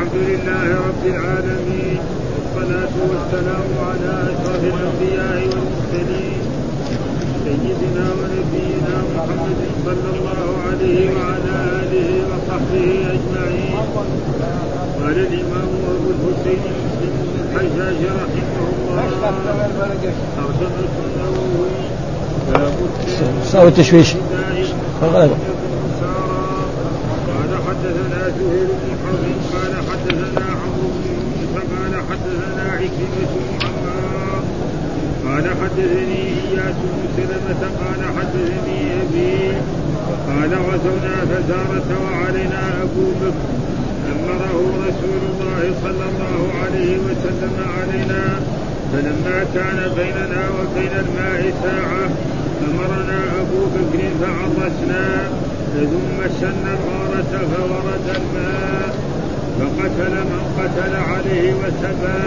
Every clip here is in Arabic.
الحمد لله رب العالمين والصلاة والسلام على أشرف الأنبياء والمرسلين سيدنا ونبينا محمد صلى الله عليه وعلى آله وصحبه أجمعين. قال الإمام أبو الحسين مسلم بن الحجاج رحمه الله ترجمة النووي باب التشويش قال حدثنا زهير بن حرب قال حدثنا عمرو بن يونس قال حدثنا عكرمة بن عمار قال حدثني إياس بن سلمة قال حدثني أبي قال غزونا فزارة وعلينا أبو بكر أمره رسول الله صلى الله عليه وسلم علينا فلما كان بيننا وبين الماء ساعة أمرنا أبو بكر فعطشنا ثم شن الغارة فورد الماء فقتل من قتل عليه وسبى.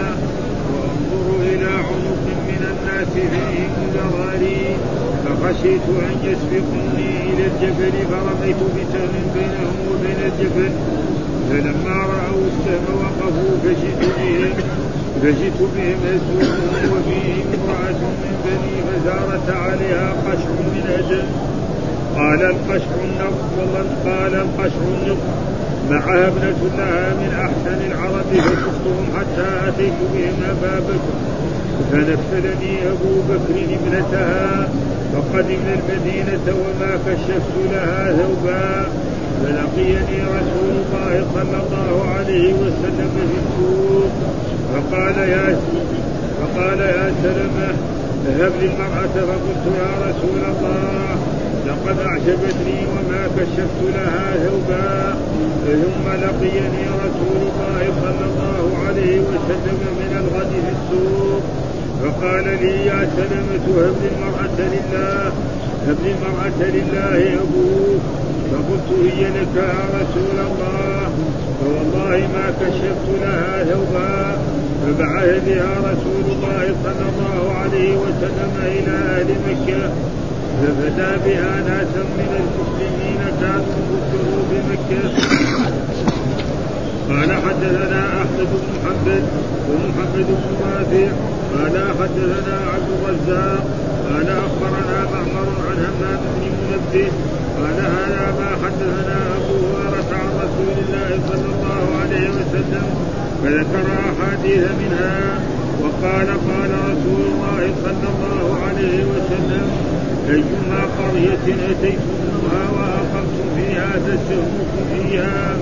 وانظر إلى عنق من الناس فيهم ذراري فخشيت أن يسبقوني إلى الجبل فرميت بسهم بينهم وبين الجبل. فلما رأوا السهم وقفوا فجئت بهم فجئت بهم وفيهم امرأة من بني فزارت عليها قشع من أجل قال القشع النض قال القشع النض معها ابنة لها من أحسن العرب فشفتهم حتى أتيت بهم أبا بكر. فنفذني أبو بكر ابنتها فقدمنا المدينة وما كشفت لها ثوبا. فلقيني رسول الله صلى الله عليه وسلم في السوق. فقال يا فقال يا سلمة اذهب للمرأة فقلت يا رسول الله. لقد أعجبتني وما كشفت لها ثوبا ثم لقيني رسول الله صلى الله عليه وسلم من الغد في السوق فقال لي يا سلمة هب المرأة لله هب المرأة لله أبوك. فقلت هي لك يا رسول الله. فوالله ما كشفت لها ثوبا فبعث بها رسول الله صلى الله عليه وسلم إلى أهل مكة ففدى بها ناسا من المسلمين كانوا ذكروا بمكة. قال حدثنا أحمد بن محمد ومحمد بن رافع. قال حدثنا عبد الرزاق. قال أخبرنا معمر عن همام بن منبه. قال هذا ما حدثنا أبو هريرة عن رسول الله صلى الله عليه وسلم. فذكر أحاديث منها. وقال قال رسول الله صلى الله عليه وسلم أيما قرية أتيتموها وأقمتم فيها فسهمكم فيها.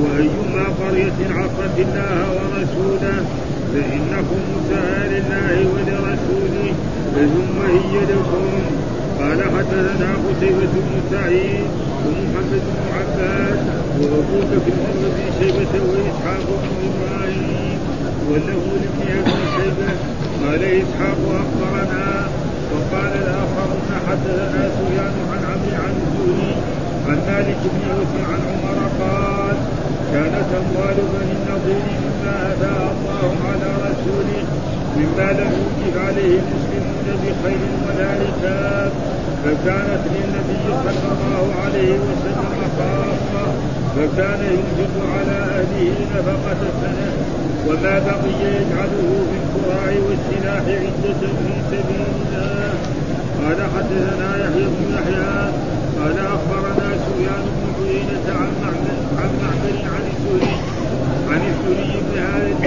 وأيما قرية عصت الله ورسوله فإنكم مساء لله ولرسوله ثم هي لكم. قال حدثنا قتيبة بن سعيد ومحمد بن عباس وأبو بكر بن أبي شيبة وإسحاق بن إبراهيم وله لابن أبي شيبة. قال إسحاق أخبرنا وقال الآخرون حدثنا سفيان عن عبد عن الزهري عن مالك بن يوسف عن عمر قال كانت أموال بني النضير مما أفاء الله على رسوله مما لم يوجب عليه المسلمون بخير ولا ركاب فكانت للنبي صلى الله عليه وسلم فكان ينفق على أهله نفقة السنة وما بقي يجعله في الكراع والسلاح عدة في سبيل الله قال حدثنا يحيى بن يحيى قال أخبرنا سفيان بن عيينة عن معمر عن معمر عن الزهري عن الزهري بن هذا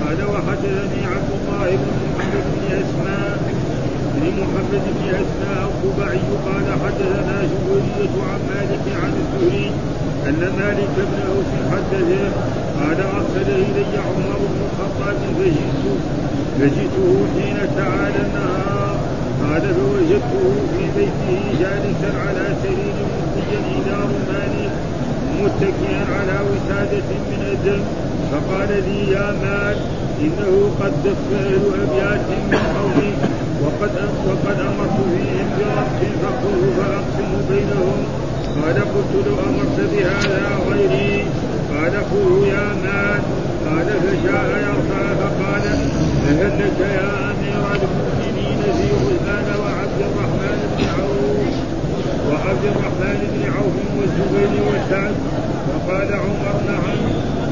قال وحدثني عبد الله بن محمد بن أسماء بن محمد بن أسماء الطبعي قال حدثنا جبرية عن مالك عن الزهري أن مالك بن أوس حدثه قال أرسل إلي عمر بن الخطاب فجئت فجئته حين تعالى النهار قال فوجدته في بيته جالسا على سرير ملقيا إلى رمانه متكئا على وسادة من أدم فقال لي يا مال إنه قد دف أهل أبيات من قومي. وقد وقد أمرت فيهم بربط فقله فأقسم بينهم. قال قلت لو أمرت بهذا غيري. قال قله يا مال. قال فجاء يرفع فقال فهل لك يا أمير المؤمنين في غزلان وعبد الرحمن بن عوف. وعبد الرحمن بن عوف والزبير وسعد فقال عمر نعم.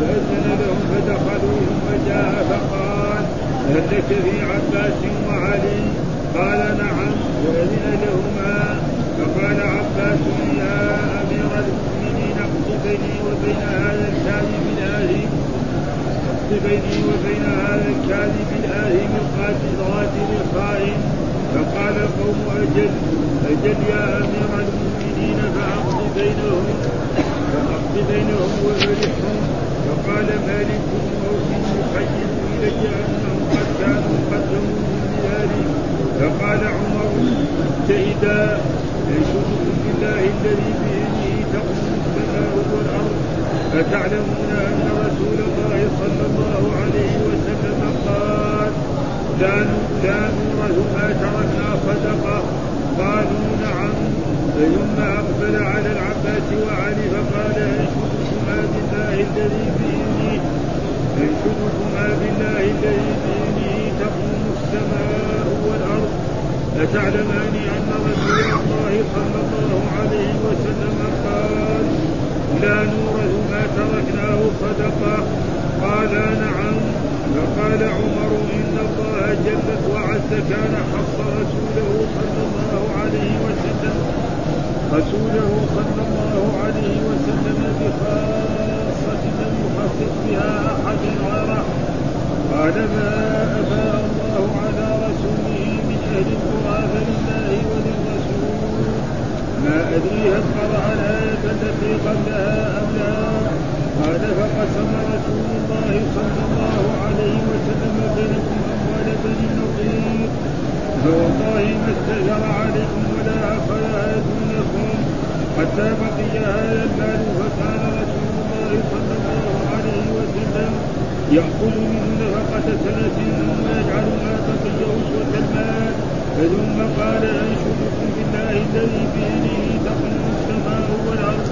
فأذن فدخلوا ثم جاء فقال هل لك في عباس وعلي. قال نعم وأذن لهما فقال عباس يا أمير المؤمنين اقض بيني وبين هذا الكاذب الآثم اقض بيني وبين هذا الكاذب الآثم القاتل القاتل الخائن فقال القوم أجل أجل يا أمير المؤمنين فأقض بينهم فأقض بينهم وفرحهم فقال مالك موت يحيي إلي أنهم قد كانوا قدموا بذلك فقال عمر شهدا يشهدكم بالله الذي بيده تقوم السماء والأرض فتعلمون أن رسول الله صلى الله عليه وسلم قال لا لا نورث ما تركنا صدقة قالوا نعم ثم أقبل على العباس وعلي فقال أنشدكما بالله الذي بيده أنشدكما بالله الذي بيده تقوم السماء والأرض. أتعلمان أن رسول الله صلى الله عليه وسلم قال لا نورث ما تركناه صدقة. قال نعم. فقال عمر إن الله جلت وعز كان خص رسوله صلى الله عليه وسلم رسوله صلى الله عليه وسلم بخاصة يخصص بها أحد غيره قال ما أفاء الله على رسوله من أهل القرى فلله وللرسول ما أدري هل قرأ الآية التي قبلها أم لا قال فقسم رسول الله صلى الله عليه وسلم بينكم أموال بني النضير فوالله ما استجر عليكم ولا أخذها دونكم حتى بقي هذا المال فكان رسول صلى الله عليه وسلم يأخذ منه نفقة سنة ثم يجعل ما بقي أسوة المال. ثم قال أنشدكم بالله الذي بيده تقوم السماء والأرض.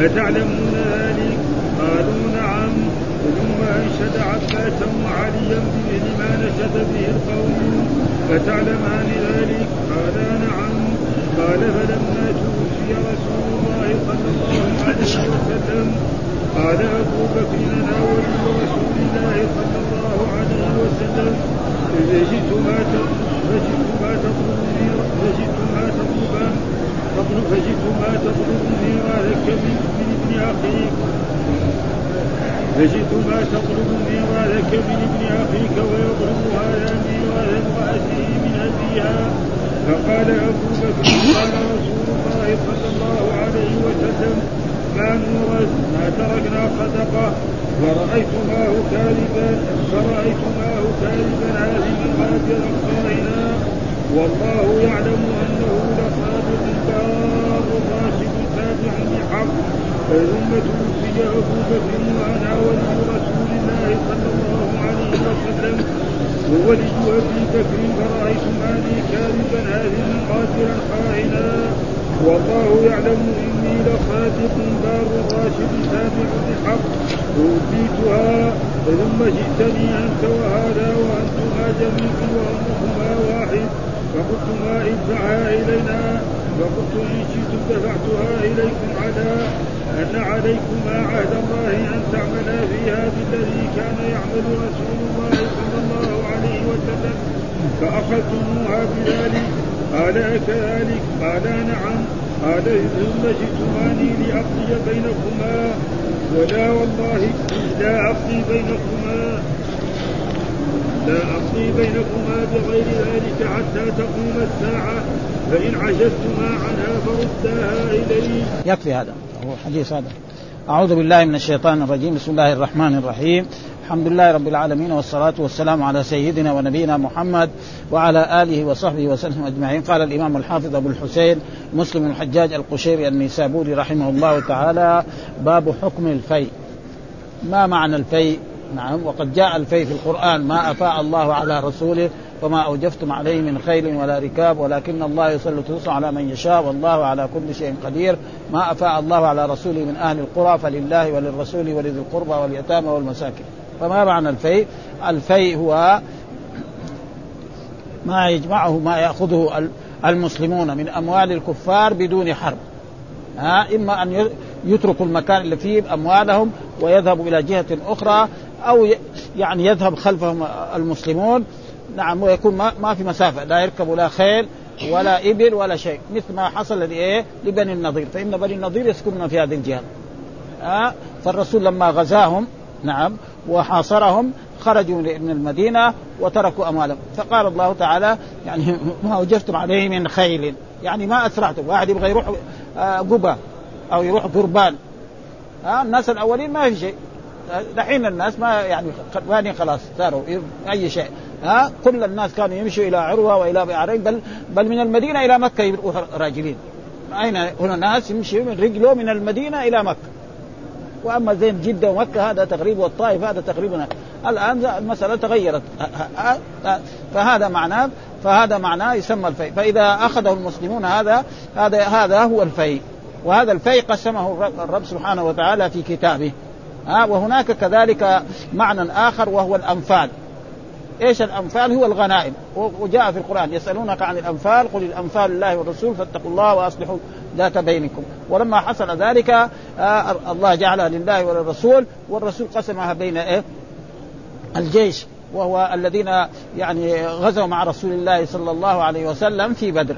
أتعلمون ذلك؟ قالوا نعم. ثم أنشد عباسا وعليا بمثل ما نشد به القوم. فتعلمان ذلك؟ قالا نعم. قال فلما توفي رسول الله صلى الله عليه وسلم قال أبو بكر ولي رسول الله صلى الله عليه وسلم. فجئت ما فجئت ما تطلبني فجئت ما تطلبان. تطلب فجئت ما تطلبني مالك من, ابن أخيك. فجئت ما تطلبني مالك من ابن أخيك ويطلبها يمي وهي امرأته من أبيها. فقال أبو بكر قال رسول الله صلى الله عليه وسلم ما نورث ما تركنا صدقة. ورأيتماه كاذبا. فرأيتماه كاذبا عازما غادرا قائلا والله يعلم أنه لصادق بار راشد تابع لحق ثم توفي أبو بكر وأنا ولي رسول الله صلى الله عليه وسلم. وولي أبي بكر فرأيت مالي كاذبا. هازما قاتلا خائنا والله يعلم إني لصادق بار راشد تابع لحق أوتيتها ثم جئتني أنت وهذا وأنتما جميع وأمهما واحد. فقلت ما ادفعها إلينا؟ فقلت إن شئتم دفعتها إليكم على أن عليكما عهد الله أن تعملا فيها بالذي كان يعمل رسول الله صلى الله عليه وسلم. فأخذتموها بذلك. قال كذلك قال نعم. قال ثم جئتماني لأقضي بينكما ولا والله لا أقضي بينكما لا أقضي بينكما بغير ذلك حتى تقوم الساعة فإن عجزتما عنها فرداها إلي. يكفي هذا هو حديث هذا. أعوذ بالله من الشيطان الرجيم. بسم الله الرحمن الرحيم. الحمد لله رب العالمين والصلاة والسلام على سيدنا ونبينا محمد وعلى آله وصحبه وسلم أجمعين. قال الإمام الحافظ أبو الحسين مسلم الحجاج القشيري النيسابوري رحمه الله تعالى باب حكم الفيء. ما معنى الفيء؟ نعم وقد جاء الفيء في القرآن ما أفاء الله على رسوله وما أوجفتم عليه من خيل ولا ركاب ولكن الله يسلط رسله على من يشاء والله على كل شيء قدير. ما أفاء الله على رسوله من أهل القرى فلله وللرسول ولذي القربى واليتامى والمساكين. فما معنى الفيء؟ الفيء هو ما يجمعه ما يأخذه المسلمون من أموال الكفار بدون حرب. ها إما أن يتركوا المكان اللي فيه أموالهم ويذهبوا إلى جهة أخرى أو يعني يذهب خلفهم المسلمون. نعم ويكون ما, في مسافة لا يركبوا لا خيل ولا إبل ولا شيء مثل ما حصل لايه لبني النضير. فإن بني النضير يسكنون في هذه الجهة. آه فالرسول لما غزاهم نعم وحاصرهم خرجوا من المدينة وتركوا أموالهم. فقال الله تعالى يعني ما وجدتم عليه من خيل. يعني ما أسرعتم. واحد يبغى يروح آه، قبى أو يروح قربان. ها الناس الأولين ما في شيء. دحين الناس ما يعني قربانين خلاص؟ صاروا أي شيء. ها كل الناس كانوا يمشوا إلى عروة وإلى بعرين بل بل من المدينة إلى مكة يبقوا راجلين. أين؟ هنا ناس يمشي من رجله من المدينة إلى مكة. وأما زين جده ومكة هذا تقريبا والطائف هذا تقريبا الآن المسألة تغيرت. فهذا معناه فهذا معناه يسمى الفيء. فإذا أخذه المسلمون هذا هذا هذا هو الفيء. وهذا الفيء قسمه الرب سبحانه وتعالى في كتابه. ها وهناك كذلك معنى آخر وهو الأنفال. إيش الأنفال؟ هو الغنائم. وجاء في القرآن يسألونك عن الأنفال قل الأنفال لله والرسول فاتقوا الله وأصلحوا ذات بينكم. ولما حصل ذلك آه الله جعلها لله وللرسول والرسول قسمها بين إيه؟ الجيش وهو الذين يعني غزوا مع رسول الله صلى الله عليه وسلم في بدر.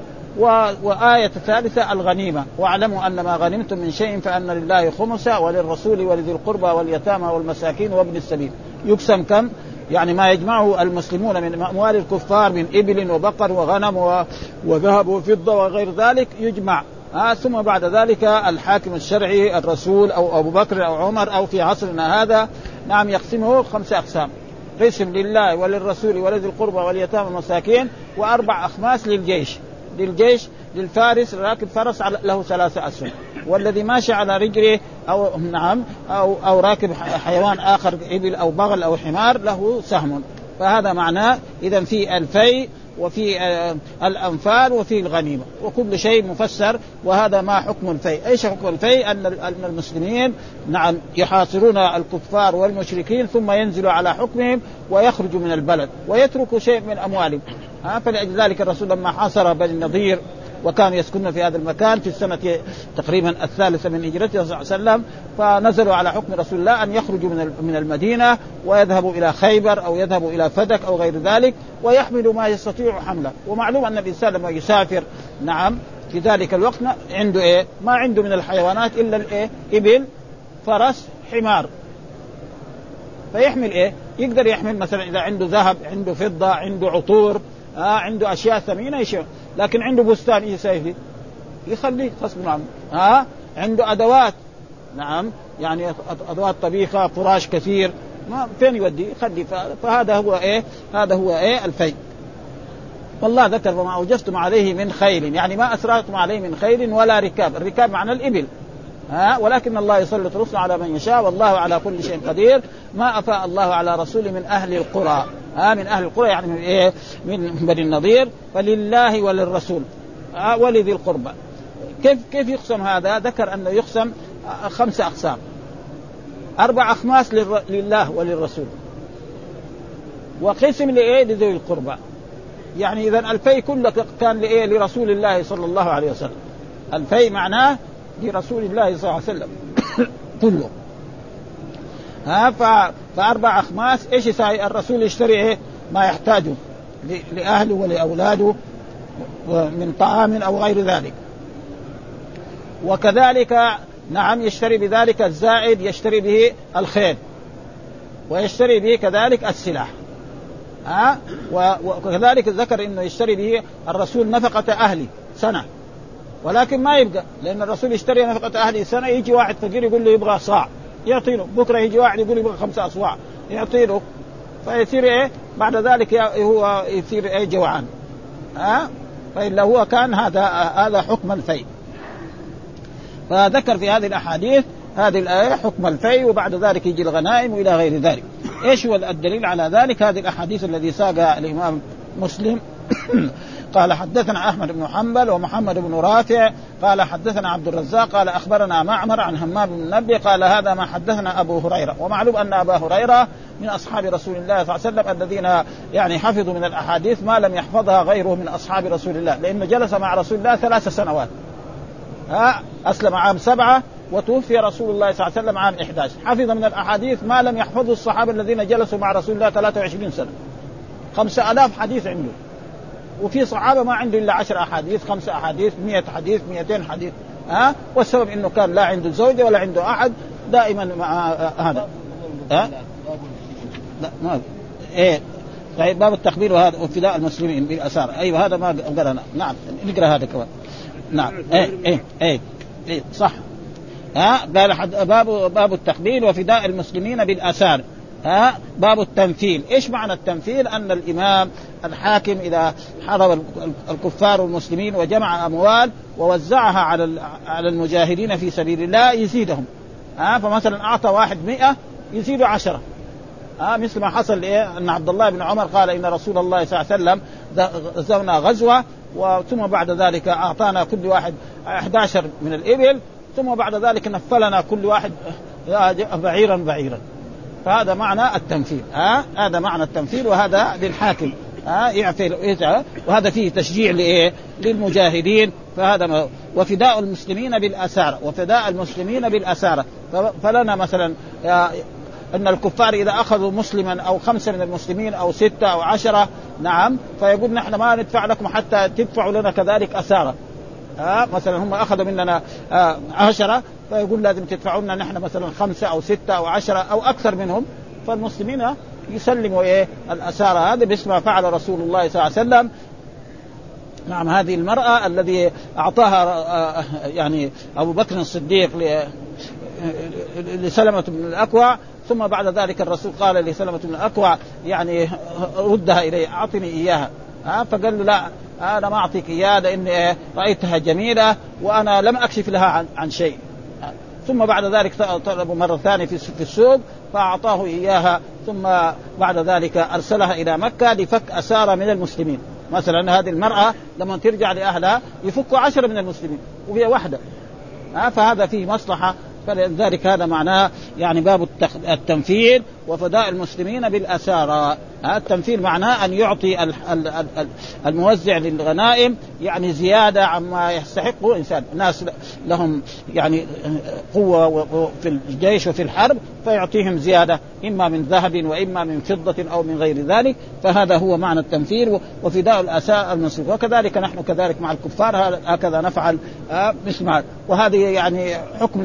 وآية الثالثة الغنيمة. واعلموا أن ما غنمتم من شيء فأن لله خمسة وللرسول ولذي القربى واليتامى والمساكين وابن السبيل. يقسم كم؟ يعني ما يجمعه المسلمون من أموال الكفار من إبل وبقر وغنم وذهب وفضة وغير ذلك يجمع آه ثم بعد ذلك الحاكم الشرعي الرسول أو أبو بكر أو عمر أو في عصرنا هذا نعم يقسمه خمسه أقسام. قسم لله وللرسول ولذي القربى واليتامى والمساكين وأربع أخماس للجيش. للجيش للفارس راكب فرس له ثلاثة أسهم. والذي ماشي على رجله أو نعم أو أو راكب حيوان آخر إبل أو بغل أو حمار له سهم. فهذا معناه إذا في ألفي وفي آه، الأنفال وفي الغنيمة. وكل شيء مفسر وهذا ما حكم الفي، إيش حكم الفي؟ أن المسلمين نعم يحاصرون الكفار والمشركين ثم ينزلوا على حكمهم ويخرجوا من البلد ويتركوا شيء من أموالهم، ها فلذلك الرسول لما حاصر بني النضير وكانوا يسكنون في هذا المكان في السنة تقريبا الثالثة من هجرته صلى الله عليه وسلم فنزلوا على حكم رسول الله أن يخرجوا من من المدينة ويذهبوا إلى خيبر أو يذهبوا إلى فدك أو غير ذلك ويحملوا ما يستطيع حمله. ومعلوم أن الإنسان لما يسافر نعم في ذلك الوقت عنده إيه؟ ما عنده من الحيوانات إلا الإيه إبل فرس حمار. فيحمل إيه؟ يقدر يحمل مثلا إذا عنده ذهب عنده فضة عنده عطور آه عنده أشياء ثمينة يشيل. لكن عنده بستان إيش يسوي يخليه غصب عنه ها؟ عنده أدوات. نعم. يعني أدوات طبيخة فراش كثير. ما فين يودي؟ يخلي. فهذا هو إيه؟ هذا هو إيه؟ الفي والله ذكر وما أوجفتم عليه من خيل يعني ما اسرعتم عليه من خيل ولا ركاب. الركاب معنى الإبل. ها؟ ولكن الله يسلط رسله على من يشاء والله على كل شيء قدير. ما أفاء الله على رسوله من أهل القرى. ها من أهل القرى يعني من إيه؟ من بني النضير فلله وللرسول. ها ولذي القربى. كيف كيف يقسم هذا؟ ذكر أنه يقسم خمسه أقسام. أربع أخماس لله وللرسول. وقسم لإيه؟ لذوي القربى. يعني اذا ألفي كله كان لإيه؟ لرسول الله صلى الله عليه وسلم. ألفي معناه لرسول الله صلى الله عليه وسلم. كله. ها. فأربع أخماس إيش يساوي؟ الرسول يشتري إيه؟ ما يحتاجه لأهله ولأولاده من طعام أو غير ذلك. وكذلك نعم يشتري بذلك الزائد يشتري به الخيل ويشتري به كذلك السلاح. ها؟ وكذلك ذكر إنه يشتري به الرسول نفقة أهله سنة. ولكن ما يبقى لأن الرسول يشتري نفقة أهله سنة يجي واحد فقير يقول له يبغى صاع. يعطي له بكرة يجي واحد يقول يبغى خمسة اصواع يعطي له فيصير إيه؟ بعد ذلك هو يصير إيه؟ جوعان. ها؟ فإلا هو كان هذا هذا حكم الفي فذكر في هذه الأحاديث هذه الآية حكم الفي وبعد ذلك يجي الغنائم والى غير ذلك. إيش هو الدليل على ذلك؟ هذه الأحاديث الذي ساقها الإمام مسلم. قال حدثنا أحمد بن حنبل ومحمد بن رافع قال حدثنا عبد الرزاق قال أخبرنا معمر عن همام بن النبي قال هذا ما حدثنا أبو هريرة. ومعلوم أن أبا هريرة من أصحاب رسول الله صلى الله عليه وسلم الذين يعني حفظوا من الأحاديث ما لم يحفظها غيره من أصحاب رسول الله لأنه جلس مع رسول الله ثلاث سنوات. ها أسلم عام سبعة وتوفي رسول الله صلى الله عليه وسلم عام 11 حفظ من الأحاديث ما لم يحفظه الصحابة الذين جلسوا مع رسول الله 23 سنة. خمسة ألاف حديث عنده. وفي صحابة ما عنده إلا 10 أحاديث خمسة أحاديث 100 حديث 200 حديث ها؟ والسبب إنه كان لا عنده زوجة ولا عنده أحد دائما مع هذا. ها؟ لا ما إيه طيب باب التخبير وهذا وفداء المسلمين بالاثار أيوه هذا ما قرأنا. نعم نقرأ هذا كمان. نعم إيه إيه إيه, إيه صح. ها؟ قال باب باب التخبير وفداء المسلمين بالاثار ها؟ باب التمثيل. إيش معنى التمثيل؟ أن الإمام الحاكم إذا حضر الكفار والمسلمين وجمع أموال ووزعها على على المجاهدين في سبيل الله يزيدهم. ها؟ فمثلا أعطى واحد مئة يزيد عشرة. ها؟ مثل ما حصل إيه أن عبد الله بن عمر قال إن رسول الله صلى الله عليه وسلم غزونا غزوة ثم بعد ذلك أعطانا كل واحد 11 من الإبل ثم بعد ذلك نفلنا كل واحد بعيرا بعيرا. فهذا معنى التمثيل ها؟ هذا معنى التمثيل وهذا للحاكم ها؟ يعطي وهذا فيه تشجيع لإيه؟ للمجاهدين فهذا وفداء المسلمين بالاسارى وفداء المسلمين بالاسارى فلنا مثلا أن الكفار إذا أخذوا مسلما أو خمسة من المسلمين أو ستة أو عشرة نعم فيقول نحن ما ندفع لكم حتى تدفعوا لنا كذلك اسارى ها؟ مثلا هم أخذوا مننا آه عشرة فيقول لازم تدفعوا لنا نحن مثلا خمسة أو ستة أو عشرة أو أكثر منهم فالمسلمين يسلموا إيه؟ الاسارى هذا باسم ما فعل رسول الله صلى الله عليه وسلم. نعم هذه المرأة الذي أعطاها يعني أبو بكر الصديق لسلمة بن الأكوع ثم بعد ذلك الرسول قال لسلمة بن الأكوع يعني ردها إلي أعطني إياها. ها فقال له لا أنا ما أعطيك اياه لأني رأيتها جميلة وأنا لم أكشف لها عن شيء. ثم بعد ذلك طلبوا مرة ثانية في السوق فأعطاه إياها ثم بعد ذلك أرسلها إلى مكة لفك أسارى من المسلمين. مثلا هذه المرأة لما ترجع لأهلها يفكوا عشرة من المسلمين وهي واحدة. فهذا فيه مصلحة فلذلك هذا معناه يعني باب التنفيذ وفداء المسلمين بالأسارى. التمثيل معناه أن يعطي الموزع للغنائم يعني زيادة عما يستحقه إنسان ناس لهم يعني قوة في الجيش وفي الحرب فيعطيهم زيادة إما من ذهب وإما من فضة أو من غير ذلك. فهذا هو معنى التمثيل وفداء الأساء المسلمين. وكذلك نحن كذلك مع الكفار هكذا نفعل آه، مثل وهذه يعني حكم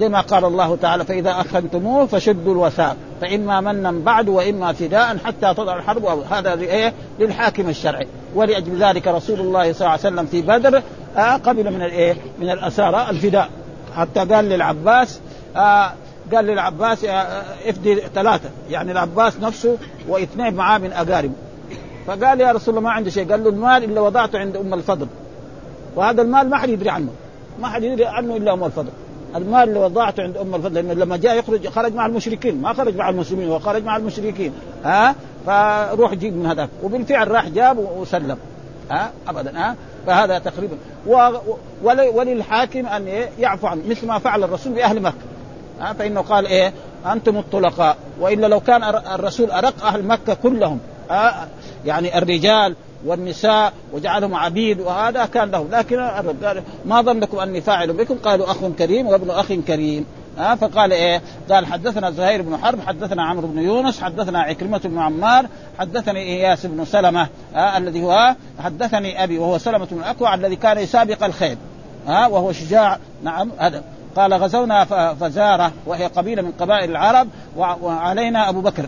زي ما قال الله تعالى فإذا أخذتموه فشدوا الوثاق فإما منا بعد وإما فداء حتى تضع الحرب. هذا إيه؟ للحاكم الشرعي. ولأجل ذلك رسول الله صلى الله عليه وسلم في بدر آه قبل من الإيه من الأسارى الفداء. حتى قال للعباس آه قال للعباس آه افدي ثلاثة. يعني العباس نفسه واثنين معاه من أقاربه. فقال يا رسول الله ما عندي شيء. قال له المال اللي وضعته عند أم الفضل. وهذا المال ما حد يدري عنه. ما حد يدري عنه إلا أم الفضل. المال اللي وضعته عند أم الفضل لأنه لما جاء يخرج خرج مع المشركين ما خرج مع المسلمين وخرج مع المشركين ها؟ فروح جيب من هذاك. وبالفعل راح جاب وسلم ها؟ ابدا ها؟ فهذا تقريبا. و... وللحاكم أن يعفو عنه مثل ما فعل الرسول باهل مكة ها؟ فإنه قال إيه؟ أنتم الطلقاء. وإلا لو كان الرسول أرق أهل مكة كلهم ها؟ يعني الرجال والنساء وجعلهم عبيد وهذا كان لهم. لكن قال ما ظنكم أني فاعل بكم. قالوا أخ كريم وابن أخ كريم. ها فقال إيه؟ قال حدثنا زهير بن حرب حدثنا عمرو بن يونس حدثنا عكرمة بن عمار حدثني إياس بن سلمة ها الذي هو حدثني أبي وهو سلمة بن الاكوع الذي كان يسابق الخيل ها وهو شجاع. نعم هذا. قال غزونا فزارة وهي قبيلة من قبائل العرب وعلينا أبو بكر.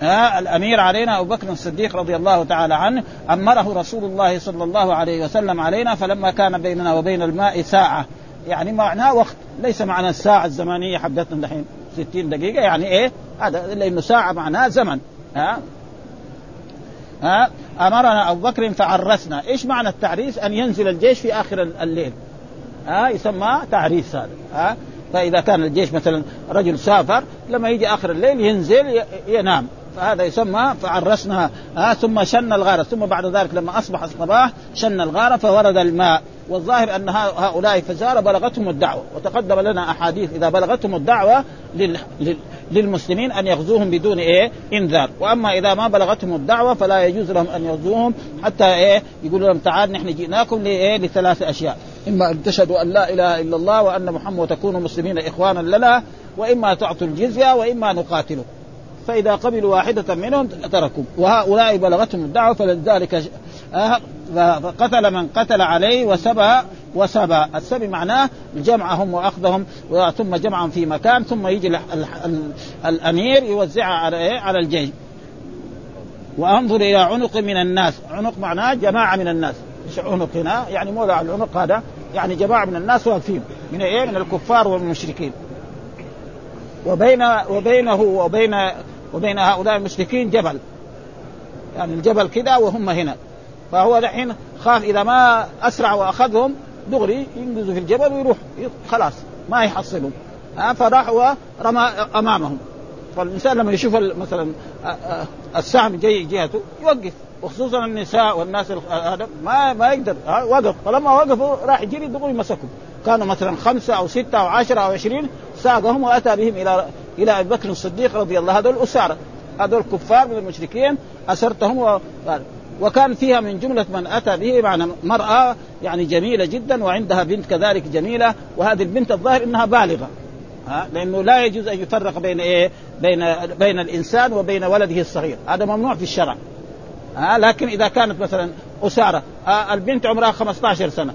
ها الأمير علينا أبو بكر الصديق رضي الله تعالى عنه أمره رسول الله صلى الله عليه وسلم علينا فلما كان بيننا وبين الماء ساعة. يعني معناه وقت ليس معنى الساعة الزمانيه حقتنا الحين 60 دقيقة يعني إيه؟ هذا لأنه ساعة معناها زمن. ها؟ ها؟ أمرنا أبو بكر فعرسنا إيش معنى التعريس؟ أن ينزل الجيش في آخر الليل. ها؟ يسمى تعريس هذا. ها؟ فإذا كان الجيش مثلا رجل سافر لما يجي آخر الليل ينزل ينام. فهذا يسمى فعرسنا آه ثم شن الغارة. ثم بعد ذلك لما أصبح الصباح شن الغارة فورد الماء. والظاهر أن هؤلاء فزار بلغتهم الدعوة. وتقدم لنا أحاديث إذا بلغتهم الدعوة لل... لل... للمسلمين أن يغزوهم بدون إيه؟ إنذار. وأما إذا ما بلغتهم الدعوة فلا يجوز لهم أن يغزوهم حتى إيه؟ يقولوا لهم تعال نحن جئناكم لإيه؟ لثلاث أشياء. إما أن تشهدوا أن لا إله إلا الله وأن محمد وتكونوا مسلمين إخوانا لنا وإما تعطوا الجزية وإما نقاتلوا فإذا قبلوا واحدة منهم تركوا. وهؤلاء بلغتهم الدعوة فلذلك آه، فقتل من قتل عليه وسبى وسبى. السبي معناه جمعهم وأخذهم ثم جمعهم في مكان ثم يجي الأمير يوزعها على إيه؟ على الجيش. وأنظر إلى عنق من الناس. عنق معناه جماعة من الناس. إيش عنق هنا؟ يعني مولع العنق هذا يعني جماعة من الناس واقفين. من إيه؟ من الكفار والمشركين. وبين وبينه وبين وبين هؤلاء المشركين جبل. يعني الجبل كذا وهم هنا. فهو دحين خاف إذا ما أسرع وأخذهم دغري ينقذوا في الجبل ويروح. خلاص ما يحصلهم. فراح ورمى أمامهم. فالإنسان لما يشوف مثلا السهم جاي جهته يوقف. وخصوصا النساء والناس هذا ما ما يقدر. وقف. فلما وقفوا راح يجري دغري مسكهم. كانوا مثلا خمسة أو ستة أو عشرة أو عشرين ساقهم وأتى بهم إلى إلى أبي بكر الصديق رضي الله هذول أسارة. هذول كفار من المشركين أسرتهم و... وكان فيها من جملة من أتى به معنى مرأة يعني جميلة جدا وعندها بنت كذلك جميلة وهذه البنت الظاهر إنها بالغة. ها؟ لأنه لا يجوز أن يفرق بين إيه؟ بين بين الإنسان وبين ولده الصغير، هذا ممنوع في الشرع. ها؟ لكن إذا كانت مثلا أسارة البنت عمرها 15 سنة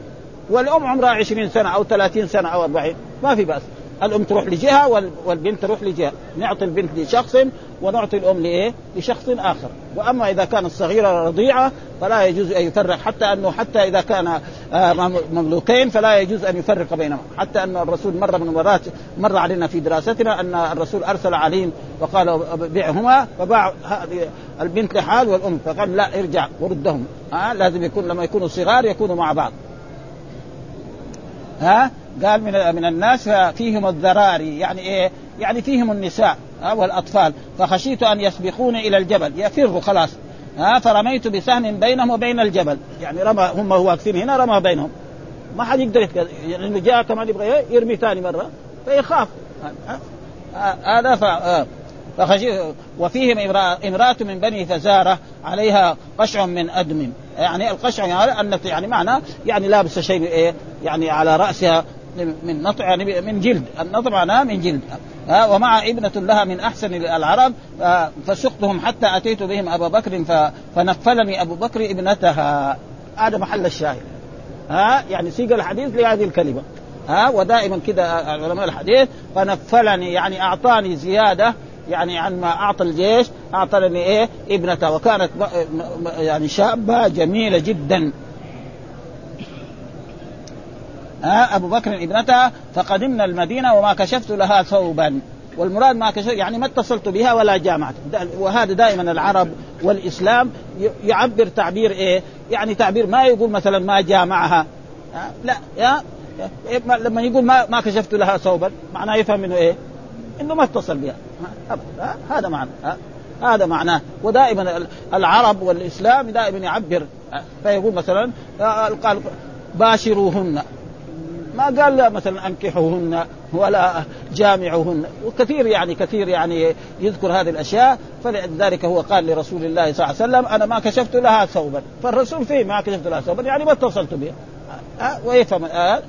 والأم عمرها 20 سنة أو 30 سنة أو 40 ما في بأس. الأم تروح لجهة والبنت تروح لجهة. نعطي البنت لشخص ونعطي الأم لإيه؟ لشخص آخر. وأما إذا كانت صغيرة رضيعة فلا يجوز أن يفرق حتى أنه حتى إذا كان آه، مملوكين فلا يجوز أن يفرق بينهم حتى أن الرسول مره من المرات مر علينا في دراستنا أن الرسول أرسل عليهم وقال بيعهما فباع البنت لحال والأم فقال لا ارجع وردهم. آه لازم يكون لما يكونوا صغار يكونوا مع بعض. ها؟ قال من من الناس فيهم الذراري يعني إيه؟ يعني فيهم النساء والأطفال. فخشيت أن يسبقوني إلى الجبل. يفروا خلاص. ها فرميت بسهم بينهم وبين الجبل. يعني رمى هم واقفين هنا رمى بينهم. ما حد يقدر لأنه جاء كمان يبغى يرمي ثاني مرة. فيخاف. هذا ف فخشي وفيهم امرأة من بني فزارة عليها قشع من أدم. يعني القشع يعني يعني معنى يعني لابسة شيء إيه؟ يعني على رأسها من نطع يعني من جلد. النطع معناه من جلد. ها ومع ابنة لها من أحسن العرب فسقتهم حتى أتيت بهم أبا بكر فنفلني أبو بكر ابنتها. هذا محل الشاهد. ها يعني سيق الحديث لهذه الكلمة. ها ودائما كده علماء الحديث فنفلني يعني أعطاني زيادة يعني عن ما أعطى الجيش أعطاني إيه؟ ابنته وكانت يعني شابة جميلة جدا. ها أبو بكر ابنتها فقدمنا المدينة وما كشفت لها ثوبا. والمراد ما كشفت يعني ما اتصلت بها ولا جامعت. وهذا دائما العرب والإسلام يعبر تعبير إيه؟ يعني تعبير ما يقول مثلا ما جامعها. لا يا لما يقول ما ما كشفت لها ثوبا معناه يفهم منه إيه؟ إنه ما اتصل بها. هذا معنى. هذا معناه ودائما العرب والإسلام دائما يعبر. فيقول مثلا قال باشروهن. ما قال لا مثلا أنكحوهن ولا جامعوهن. وكثير يعني كثير يعني يذكر هذه الأشياء. فلذلك هو قال لرسول الله صلى الله عليه وسلم أنا ما كشفت لها ثوبا. فالرسول فيه ما كشفت لها ثوبا يعني ما اتصلت بها. أه ويفهم أه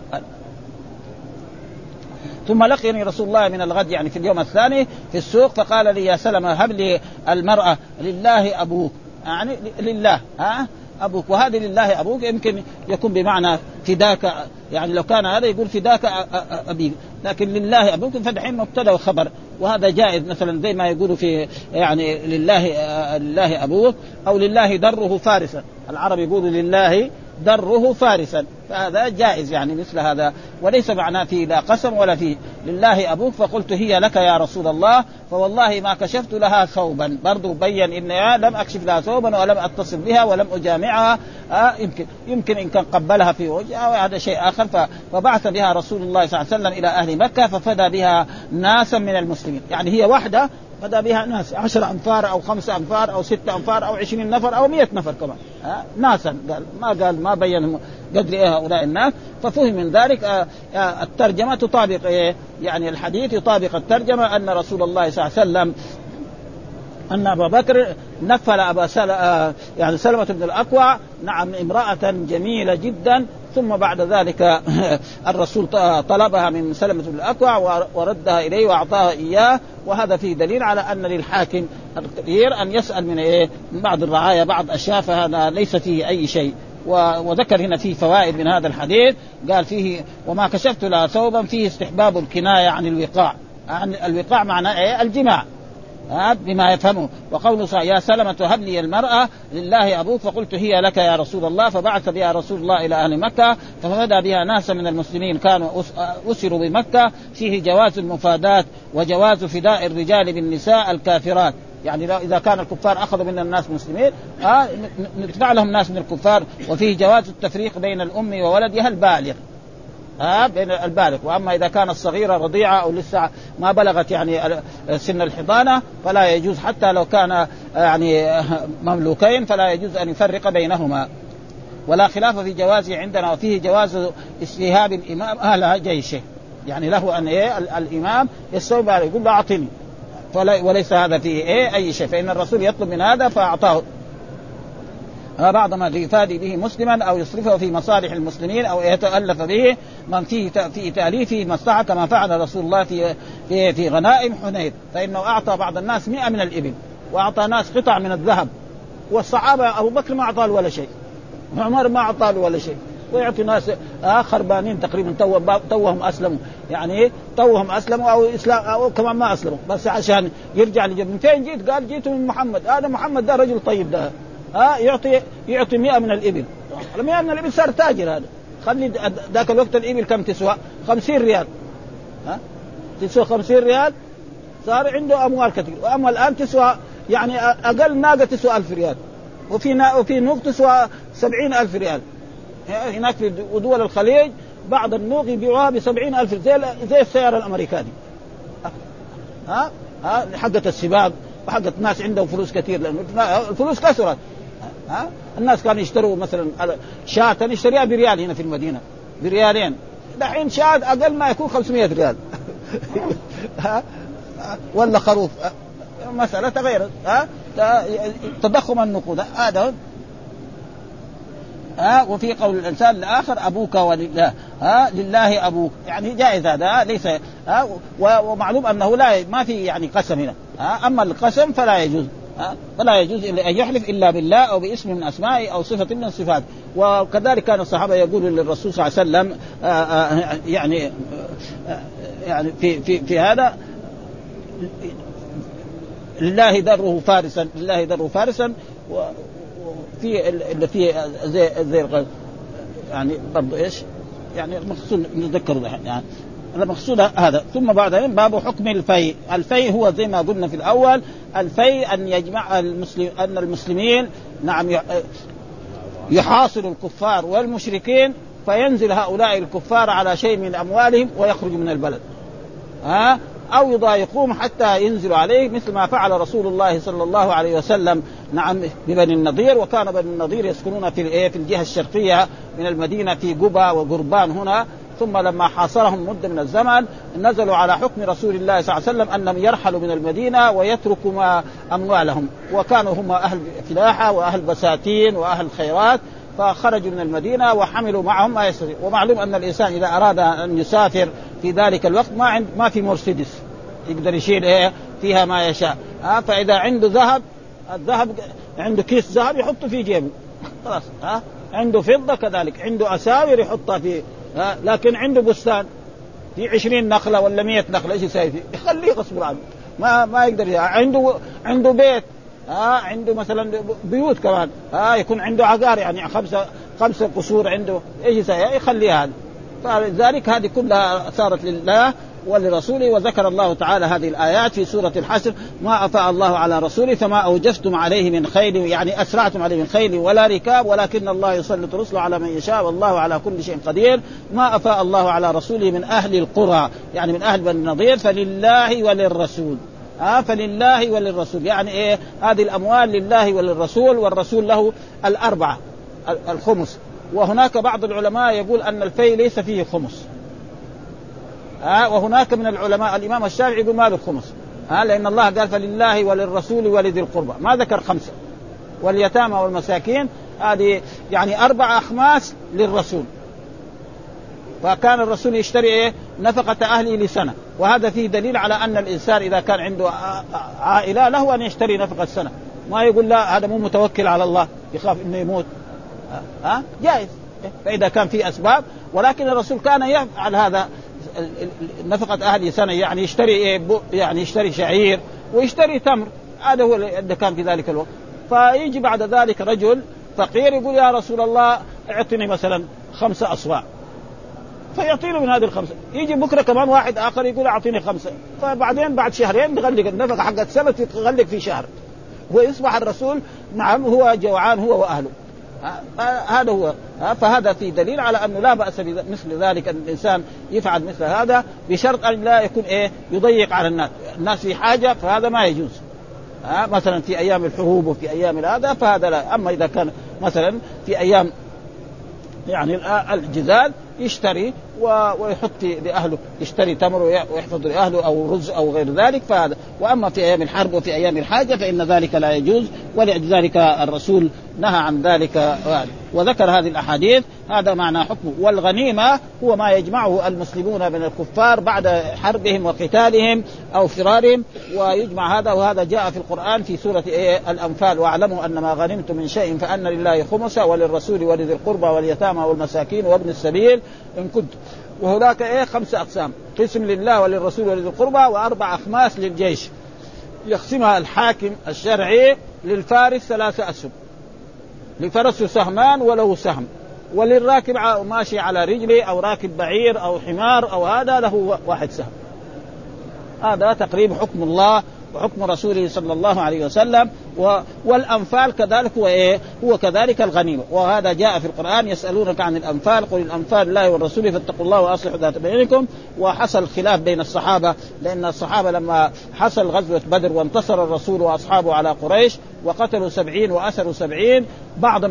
ثم لقيني رسول الله من الغد يعني في اليوم الثاني في السوق فقال لي يا سلمة هب لي المرأة لله أبوك. يعني لله ها أبوك وهذه لله أبوك. يمكن يكون بمعنى فداك يعني لو كان هذا يقول فداك أبيك. لكن لله أبوك فدحين مبتدأ وخبر وهذا جائز مثلا زي ما يقولوا في يعني لله لله أبوك أو لله دره فارسا. العرب يقولوا لله دره فارسا. فهذا جائز يعني مثل هذا. وليس معناه فيه لا قسم ولا فيه لله أبوك فقلت هي لك يا رسول الله فوالله ما كشفت لها ثوبا. برضو بين اني لم أكشف لها ثوبا ولم أتصل بها ولم أجامعها. آه يمكن يمكن إن كان قبلها في وجهها هذا شيء آخر. فبعث بها رسول الله صلى الله عليه وسلم إلى أهل مكة ففدى بها ناسا من المسلمين. يعني هي واحدة فدى بها ناس. عشر أنفار أو خمسة أنفار أو ستة أنفار أو عشرين نفر أو مئة نفر كمان. آه ناسا. قال ما قال ما بين قدر إيه هؤلاء الناس. ففهم من ذلك آه آه الترجمة تطابق إيه؟ يعني الحديث يطابق الترجمة أن رسول الله صلى الله عليه وسلم أن أبا بكر نفل أبا سل... يعني سلمة بن الاكوع نعم امرأة جميلة جدا ثم بعد ذلك الرسول طلبها من سلمة بن الأكوع وردها إليه وأعطاها إياه وهذا فيه دليل على أن للحاكم الكبير أن يسأل من إيه؟ من بعض الرعايا بعض أشياء فهذا ليس فيه أي شيء. وذكر هنا فيه فوائد من هذا الحديث. قال فيه وما كشفت لها ثوبا فيه استحباب الكناية عن الوقاع. عن الوقاع معناه إيه؟ الجماع. بما يفهمه. وقول يا سلمة هب لي المرأة لله أبوك فقلت هي لك يا رسول الله فبعث بها رسول الله إلى أهل مكة فبدا بها ناس من المسلمين كانوا أسروا بمكة. فيه جواز المفادات وجواز فداء الرجال بالنساء الكافرات. يعني إذا كان الكفار أخذوا من الناس مسلمين آه ندفع لهم ناس من الكفار. وفيه جواز التفريق بين الأم وولدها البالغ. ها بين البالغ وأما إذا كانت صغيره رضيعة أو لسه ما بلغت يعني سن الحضانة فلا يجوز. حتى لو كان يعني مملوكين فلا يجوز أن يفرق بينهما. ولا خلاف في جوازه عندنا وفيه جواز استيهاب الإمام أهل جيشه. يعني له أن إيه الإمام يستوي يقول له أعطني. وليس هذا فيه إيه أي شيء. فإن الرسول يطلب من هذا فأعطاه. بعض ما يفادي به مسلما أو يصرفه في مصالح المسلمين أو يتألف به من فيه في تأليفه مصلحة كما فعل رسول الله في في, في غنائم حنين فإنه أعطى بعض الناس مئة من الإبل وأعطى ناس قطع من الذهب. والصحابة أبو بكر ما أعطاه ولا شيء عمر ما أعطاه ولا شيء. ويعطي ناس آه خربانين تقريبا تو توهم أسلموا. يعني توهم أسلموا أو اسلام أو كمان ما أسلموا. بس عشان يرجع لجب من فين جيت؟ قال جيت من محمد. هذا محمد ده رجل طيب ده. ها يعطي يعطي 100 من الإبل. 100 من الإبل صار تاجر هذا. خلي ذاك الوقت الإبل كم؟ تسوى؟ 50 ريال. ها؟ تسوى 50 ريال. صار عنده أموال كثير. وأما الآن تسوى يعني أقل ناقة تسوى 1000 ريال. وفي وفي نوق تسوى 70000 ريال. هناك في دول الخليج بعض النوق يبيعوها ب ألف زي زي السيارة الأمريكاني. ها؟ ها؟ حقت السباق وحقت ناس عندهم فلوس كثير لأنه الفلوس كثرت. ها؟ الناس كانوا يشتروا مثلا شاة يشتريها بريال هنا في المدينة. بريالين. دحين شاة أقل ما يكون 500 ريال. ها؟ ولا خروف. مسألة تغيرت ها؟ تضخم النقود. هذا ها؟ وفي قول الإنسان الآخر أبوك ولله. ها؟ لله أبوك. يعني جائز هذا. ليس ها؟ ومعلوم أنه لا ما في يعني قسم هنا. ها؟ أما القسم فلا يجوز. فلا يجوز إلا أن يحلف إلا بالله أو باسم من اسمائه أو صفة من الصفات. وكذلك كان الصحابة يقولوا للرسول صلى الله عليه وسلم آآ آآ يعني آآ يعني في في في هذا لله دره فارسا لله دره فارسا في اللي في زي زي يعني برضه إيش؟ يعني المقصود نتذكر يعني المقصود هذا. ثم بعد باب حكم الفي الفي هو زي ما قلنا في الأول الفي أن يجمع المسلم أن المسلمين نعم يحاصروا الكفار والمشركين فينزل هؤلاء الكفار على شيء من أموالهم ويخرجوا من البلد. ها؟ أو يضايقوهم حتى ينزلوا عليه مثل ما فعل رسول الله صلى الله عليه وسلم نعم ببني النضير. وكان بني النضير يسكنون في الايه في الجهة الشرقية من المدينة في قبى وقربان هنا. ثم لما حاصرهم مدة من الزمن نزلوا على حكم رسول الله صلى الله عليه وسلم أنهم يرحلوا من المدينة ويتركوا ما أموالهم. وكانوا هم أهل فلاحة وأهل بساتين وأهل خيرات فخرجوا من المدينة وحملوا معهم ما يستطيع. ومعلوم أن الإنسان إذا أراد أن يسافر في ذلك الوقت ما عند ما في مرسيدس. يقدر يشيل إيه؟ فيها ما يشاء. ها؟ فإذا عنده ذهب الذهب عنده كيس ذهب يحطه في جيبه. خلاص ها؟ عنده فضة كذلك. عنده أساور يحطها في ها؟ لكن عنده بستان. في عشرين نخلة ولا مية نخلة إيش يسوي فيه؟ يخليه غصب عنه ما ما يقدر عنده عنده بيت ها؟ عنده مثلا بيوت كمان ها؟ يكون عنده عقار يعني خمسه خمسة قصور عنده إيش يخليها هذه. فلذلك هذه كلها صارت لله ولرسوله وذكر الله تعالى هذه الآيات في سورة الحشر ما افاء الله على رسوله فما أوجفتم عليه من خيل يعني أسرعتم عليه من خيل ولا ركاب ولكن الله يسلط رسله على من يشاء والله على كل شيء قدير. ما افاء الله على رسوله من أهل القرى يعني من أهل بني النضير فلله وللرسول. آه فلله وللرسول يعني إيه؟ هذه الأموال لله وللرسول والرسول له الأربعة الخمس. وهناك بعض العلماء يقول أن الفي ليس فيه خمس. آه وهناك من العلماء الإمام الشافعي يقول ما له خمس آه لأن الله قال فلله وللرسول ولذي القربى. ما ذكر خمسة. واليتامى والمساكين هذه يعني أربع أخماس للرسول. فكان الرسول يشتري إيه؟ نفقة أهله لسنة. وهذا فيه دليل على أن الإنسان إذا كان عنده عائلة له أن يشتري نفقة سنة. ما يقول لا هذا مو متوكل على الله يخاف إنه يموت. ها؟ جائز. فإذا كان في أسباب ولكن الرسول كان يفعل هذا. نفقة اهله سنة يعني يشتري إيه يعني يشتري شعير ويشتري تمر. هذا هو اللي كان في ذلك الوقت. فيجي بعد ذلك رجل فقير يقول يا رسول الله اعطني مثلا خمسة أصواع. فيعطي من هذه الخمسة يجي بكرة كمان واحد آخر يقول أعطيني خمسة فبعدين بعد شهرين يغلق النفقة حقت سنة تغلق في شهر. ويصبح الرسول نعم هو جوعان هو وأهله. هذا هو فهذا في دليل على أنه لا بأس بمثل ذلك أن الإنسان يفعل مثل هذا بشرط أن لا يكون إيه يضيق على الناس، الناس في حاجة فهذا ما يجوز. ها مثلا في أيام الحروب وفي أيام هذا فهذا لا، أما إذا كان مثلا في أيام يعني الجزال يشتري ويحط لأهله يشتري تمر ويحفظ لأهله أو رز أو غير ذلك فهذا. وأما في أيام الحرب وفي أيام الحاجة فإن ذلك لا يجوز ولذلك الرسول نهى عن ذلك. وذكر هذه الأحاديث هذا معنى حكمه. والغنيمة هو ما يجمعه المسلمون من الكفار بعد حربهم وقتالهم أو فرارهم ويجمع هذا وهذا جاء في القرآن في سورة إيه؟ الأنفال. واعلموا أن ما غنمتم من شيء فأن لله خمسه وللرسول ولذي القربى واليتامى والمساكين وابن السبيل. إن كنتم وهناك إيه؟ خمسه أقسام. قسم لله وللرسول ولذي القربى وأربع أخماس للجيش. يقسمها الحاكم الشرعي للفارس ثلاثة أسهم. لفرسه سهمان وله سهم. وللراكب ماشي على رجله أو راكب بعير أو حمار أو هذا له واحد سهم. هذا تقريب حكم الله وحكم رسوله صلى الله عليه وسلم و... والأنفال كذلك هو إيه؟ هو كذلك الغنيمة. وهذا جاء في القرآن يسألونك عن الأنفال قل الأنفال لله والرسول فاتقوا الله وأصلحوا ذات بينكم. وحصل خلاف بين الصحابة لأن الصحابة لما حصل غزوة بدر وانتصر الرسول وأصحابه على قريش وقتلوا سبعين وأسروا سبعين بعض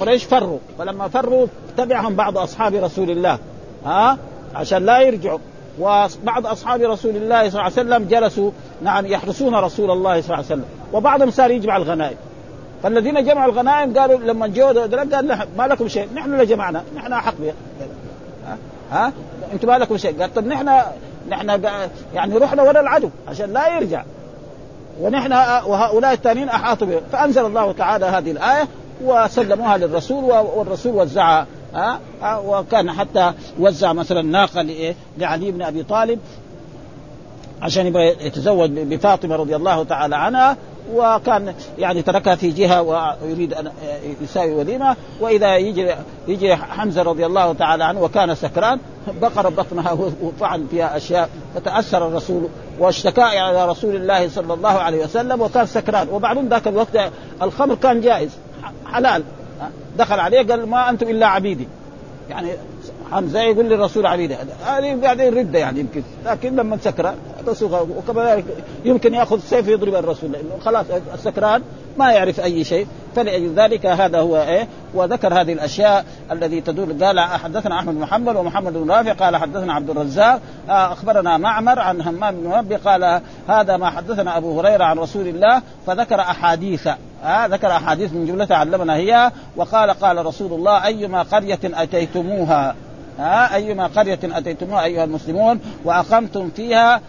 قريش فروا. فلما فروا تبعهم بعض أصحاب رسول الله. ها؟ عشان لا يرجعوا. وبعض أصحاب رسول الله صلى الله عليه وسلم جلسوا نعم يحرسون رسول الله صلى الله عليه وسلم. وبعضهم صار يجمع الغنائم. فالذين جمعوا الغنائم قالوا لما جو قال ما لكم شيء. نحن اللي جمعنا. نحن أحق بها. ها؟ أنتم ما لكم شيء. قال طب نحن نحن يعني رحنا ورا العدو عشان لا يرجع. ونحن وهؤلاء الثانيين أحاطوا به فأنزل الله تعالى هذه الآية وسلموها للرسول والرسول وزعها. ها؟ وكان حتى وزع مثلا ناقة لعلي بن أبي طالب عشان يبغى يتزوج بفاطمة رضي الله تعالى عنها وكان يعني تركها في جهة ويريد أن يساوي وليمة. وإذا يجي يجي حمزة رضي الله تعالى عنه وكان سكران بقر بطنها وفعل فيها أشياء. فتأثر الرسول واشتكى إلى رسول الله صلى الله عليه وسلم وكان سكران. وبعدين ذاك الوقت الخمر كان جائز حلال. دخل عليه قال ما أنتم إلا عبيدي. يعني حمزة يقول للرسول عبيده هذه بعدين ردة يعني يمكن. لكن لما سكر وكذلك يمكن يأخذ سيف يضرب الرسول. لأنه خلاص السكران ما يعرف أي شيء. فلذلك هذا هو إيه؟ وذكر هذه الأشياء الذي تدل. قال حدثنا أحمد بن محمد ومحمد بن رافع. قال حدثنا عبد الرزاق. آه، أخبرنا معمر عن همام بن قال هذا ما حدثنا أبو هريرة عن رسول الله فذكر أحاديث. آه ذكر أحاديث من جملتها علمنا هي وقال قال رسول الله أيما قرية أتيتموها ها أيما قرية أتيتموها أيها المسلمون وأقمتم فيها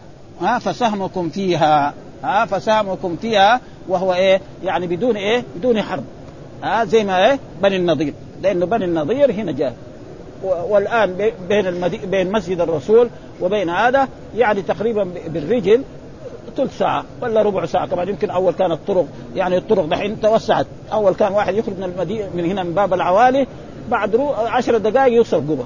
ها فسهمكم فيها ها فسهمكم فيها وهو إيه؟ يعني بدون إيه؟ بدون حرب ها زي ما إيه؟ بني النضير لأنه بني النضير هنا جاء والآن بين المدي... بين مسجد الرسول وبين هذا يعني تقريبا بالرجل ثلث ساعة ولا ربع ساعة كمان يمكن أول كانت الطرق يعني الطرق دحين توسعت. أول كان واحد يخرج من المدينة من هنا من باب العوالي بعد رو... عشر دقائق يوصل قبة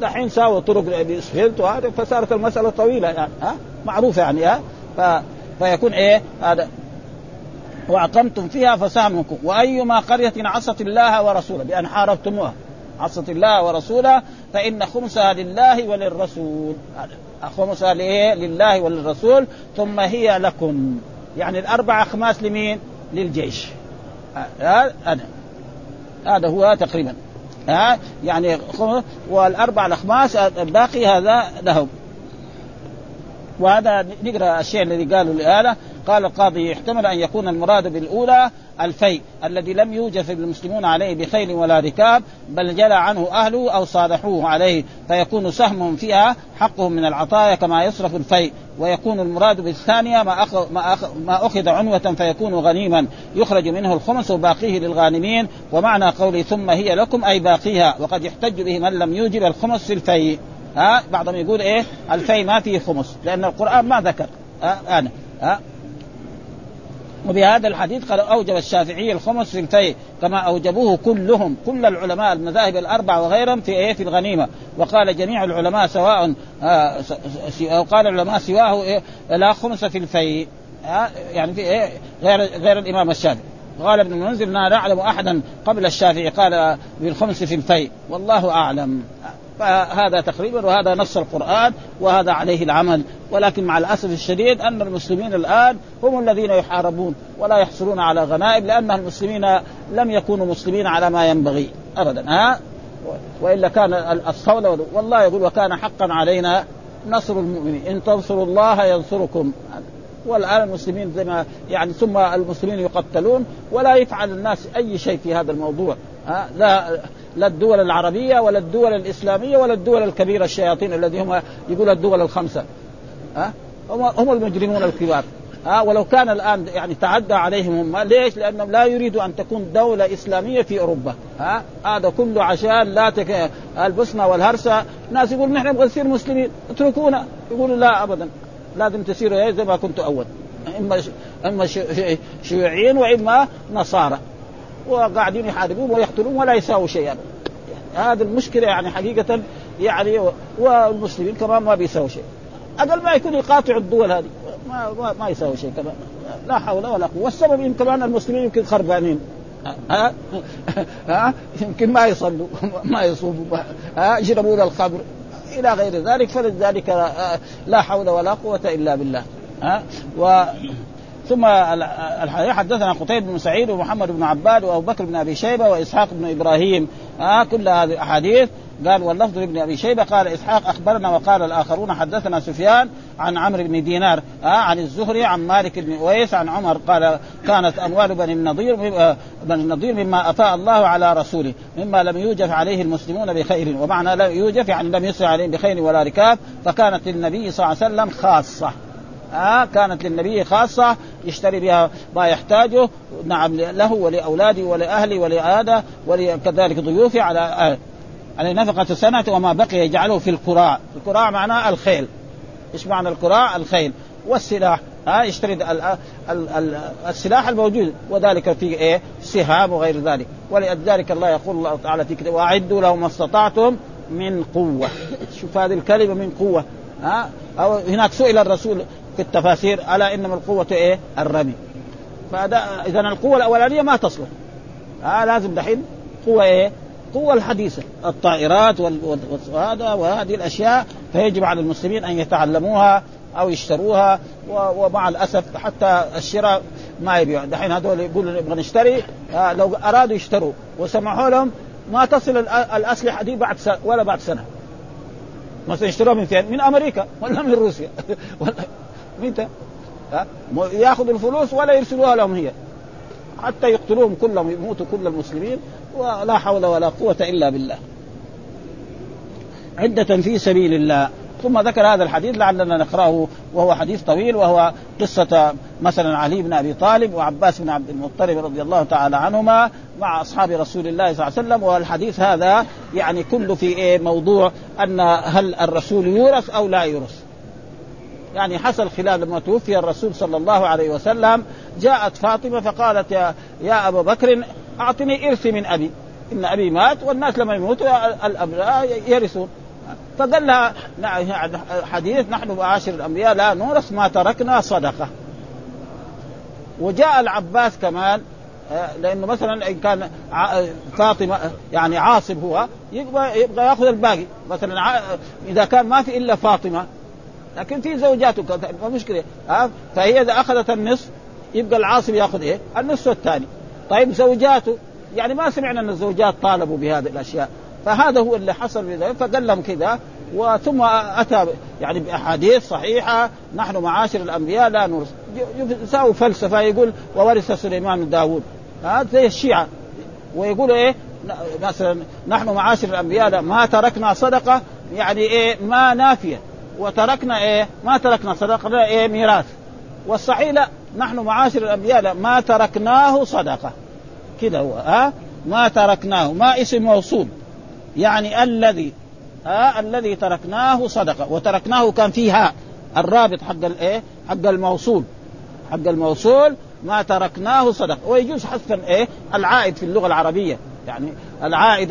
دحين ساووا طرق باسفلت وهذا فصارت المسألة طويلة يعني ها؟ معروفة يعني ها؟ ف... فيكون إيه؟ هذا. وأقمتم فيها فسامكم وأيما قرية عصت الله ورسوله بأن حاربتموها عصت الله ورسوله فإن خمسها لله وللرسول. خمسها لله وللرسول. ثم هي لكم. يعني الاربع اخماس لمين؟ للجيش. هذا هذا هو تقريبا. ها يعني والاربع الاخماس الباقي هذا لهم. وهذا نقرأ الشيء الذي قالوا لهذا. قال القاضي يحتمل أن يكون المراد بالأولى الفيء الذي لم يوجد المسلمون عليه بخيل ولا ركاب بل جلى عنه أهله أو صالحوه عليه فيكون سهم فيها حقهم من العطايا كما يصرف الفيء. ويكون المراد بالثانية ما أخذ ما, أخذ ما أخذ عنوة فيكون غنيما. يخرج منه الخمس وباقيه للغانمين ومعنى قولي ثم هي لكم أي باقيها. وقد يحتج به من لم يوجب الخمس في الفيء. ها بعضهم يقول إيه؟ الفيء ما فيه خمس لأن القرآن ما ذكر. ها أنا. ها؟ وبهذا الحديث قال أوجب الشافعي الخمس في الفيء كما أوجبوه كلهم كل العلماء المذاهب الأربعة وغيرهم في إيه؟ في الغنيمة. وقال جميع العلماء سواء آه قال العلماء سواه إيه؟ لا خمس في الفيء آه يعني في إيه؟ غير غير الإمام الشافعي. قال ابن المنذر لا نعلم أحدا قبل الشافعي. قال بالخمس في الفيء والله أعلم. فهذا تقريبا وهذا نص القرآن وهذا عليه العمل. ولكن مع الأسف الشديد أن المسلمين الآن هم الذين يحاربون ولا يحصلون على غنائم لأن المسلمين لم يكونوا مسلمين على ما ينبغي أبدا ها؟ وإلا كان الصولة والله يقول وكان حقا علينا نصر المؤمنين. إن تنصروا الله ينصركم. والآن المسلمين زي ما يعني ثم المسلمين يقتلون ولا يفعل الناس أي شيء في هذا الموضوع ها؟ لا لا الدول العربية ولا الدول الإسلامية ولا الدول الكبيرة الشياطين الذي هم يقول الدول الخمسة. ها؟ هم هم المجرمون الكبار. ها؟ ولو كان الآن يعني تعدى عليهم هم. ليش؟ لأنهم لا يريدوا أن تكون دولة إسلامية في أوروبا. ها؟ هذا كله عشان لا تك... البوسنة والهرسة. ناس يقول نحن نبغى نصير مسلمين. اتركونا. يقولوا لا ابدا. لازم تصيروا زي ما كنتوا أول. إما إما شيوعيين وإما نصارى. وقاعدين يحاربون ويقتلون ولا يساووا شيئا. هذه المشكلة يعني حقيقة يعني والمسلمين كمان ما بيساووا شيء. أقل ما يكون يقاطعوا الدول هذه. ما ما, ما شيء كمان. لا حول ولا قوة. والسبب يمكن كمان المسلمين يمكن خربانين. ها؟ ها؟ يمكن ما يصلوا ما يصوموا ها؟ يشربون الخمر. إلى غير ذلك فلذلك لا حول ولا قوة إلا بالله. ها؟ و ثم حدثنا قتيبة بن سعيد ومحمد بن عباد وأبو بكر بن أبي شيبة وإسحاق بن إبراهيم. آه كل هذه الاحاديث قال واللفظ لابن أبي شيبة قال إسحاق أخبرنا وقال الآخرون حدثنا سفيان عن عمرو بن دينار آه عن الزهري عن مالك بن أويس عن عمر قال كانت أموال بني النضير بني النضير مما افاء الله على رسوله مما لم يوجف عليه المسلمون بخير ومعنى لم يوجف يعني لم يسر عليهم بخير ولا ركاب فكانت للنبي صلى الله عليه وسلم خاصة. آه كانت للنبي خاصة يشتري بها ما يحتاجه نعم له ولأولاده ولأهله ولهذا وكذلك ضيوفه على آه على نفقة سنة وما بقي يجعله في القراع القراع معناه الخيل. إيش معنى القراع الخيل. والسلاح. ها آه يشتري ال السلاح الموجود. وذلك في إيه سهام وغير ذلك. ولذلك الله يقول الله تعالى في كتابه وأعدوا لهم ما استطعتم من قوة. شوف هذه الكلمة من قوة. ها أو هناك سئل الرسول في التفاسير ألا إنما القوة إيه؟ الرمي. فهذا إذا القوة الأولانية ما تصلح. آه لازم دحين قوة إيه؟ قوة الحديثة. الطائرات وهذا وهذه الأشياء فيجب على المسلمين أن يتعلموها أو يشتروها ومع الأسف حتى الشراء ما يبيع. دحين هذول يقولوا نبغى نشتري. آه لو أرادوا يشتروا وسمحوا لهم ما تصل الأسلحة دي بعد سنة ولا بعد سنة. مثلا يشتروها من فين؟ من أمريكا ولا من روسيا. متى؟ ياخذوا الفلوس ولا يرسلوها لهم هي. حتى يقتلوهم كلهم يموتوا كل المسلمين ولا حول ولا قوة إلا بالله. عدة في سبيل الله. ثم ذكر هذا الحديث لعلنا نقرأه وهو حديث طويل وهو قصة مثلا علي بن أبي طالب وعباس بن عبد المطلب رضي الله تعالى عنهما مع أصحاب رسول الله صلى الله عليه وسلم. والحديث هذا يعني كله في إيه؟ موضوع أن هل الرسول يورث أو لا يورث. يعني حصل خلاف لما توفي الرسول صلى الله عليه وسلم جاءت فاطمة فقالت يا يا ابا بكر أعطني إرثي من أبي إن أبي مات والناس لما يموتوا الأبناء يرثون. فقال لها حديث نحن معاشر الأنبياء لا نورث ما تركنا صدقة. وجاء العباس كمان لأنه مثلا إن كان فاطمة يعني عاصب هو يبغى يبغى يأخذ الباقي. مثلا إذا كان ما في إلا فاطمة لكن في زوجاته مشكلة. ها؟ فهي إذا أخذت النصف يبقى العاصب يأخذ إيه؟ النصف الثاني طيب زوجاته يعني ما سمعنا إن الزوجات طالبوا بهذه الأشياء. فهذا هو اللي حصل فقال لهم كذا وثم أتى يعني بأحاديث صحيحة نحن معاشر الأنبياء لا نورث يساوي فلسفة يقول وورث سليمان داوود. هذا زي الشيعة. ويقول إيه؟ مثلا نحن معاشر الأنبياء ما تركنا صدقة يعني إيه؟ ما نافية. وتركنا إيه؟ ما تركنا صدقة إيه؟ ميراث. والصحيح لا نحن معاشر الأنبياء لا ما تركناه صدقة. كذا هو ها؟ ما تركناه ما اسم موصول. يعني الذي ها؟ الذي تركناه صدقة. وتركناه كان فيها الرابط حق الايه حق الموصول. حق الموصول ما تركناه صدقة. ويجوز حذف إيه؟ العائد في اللغة العربية. يعني العائد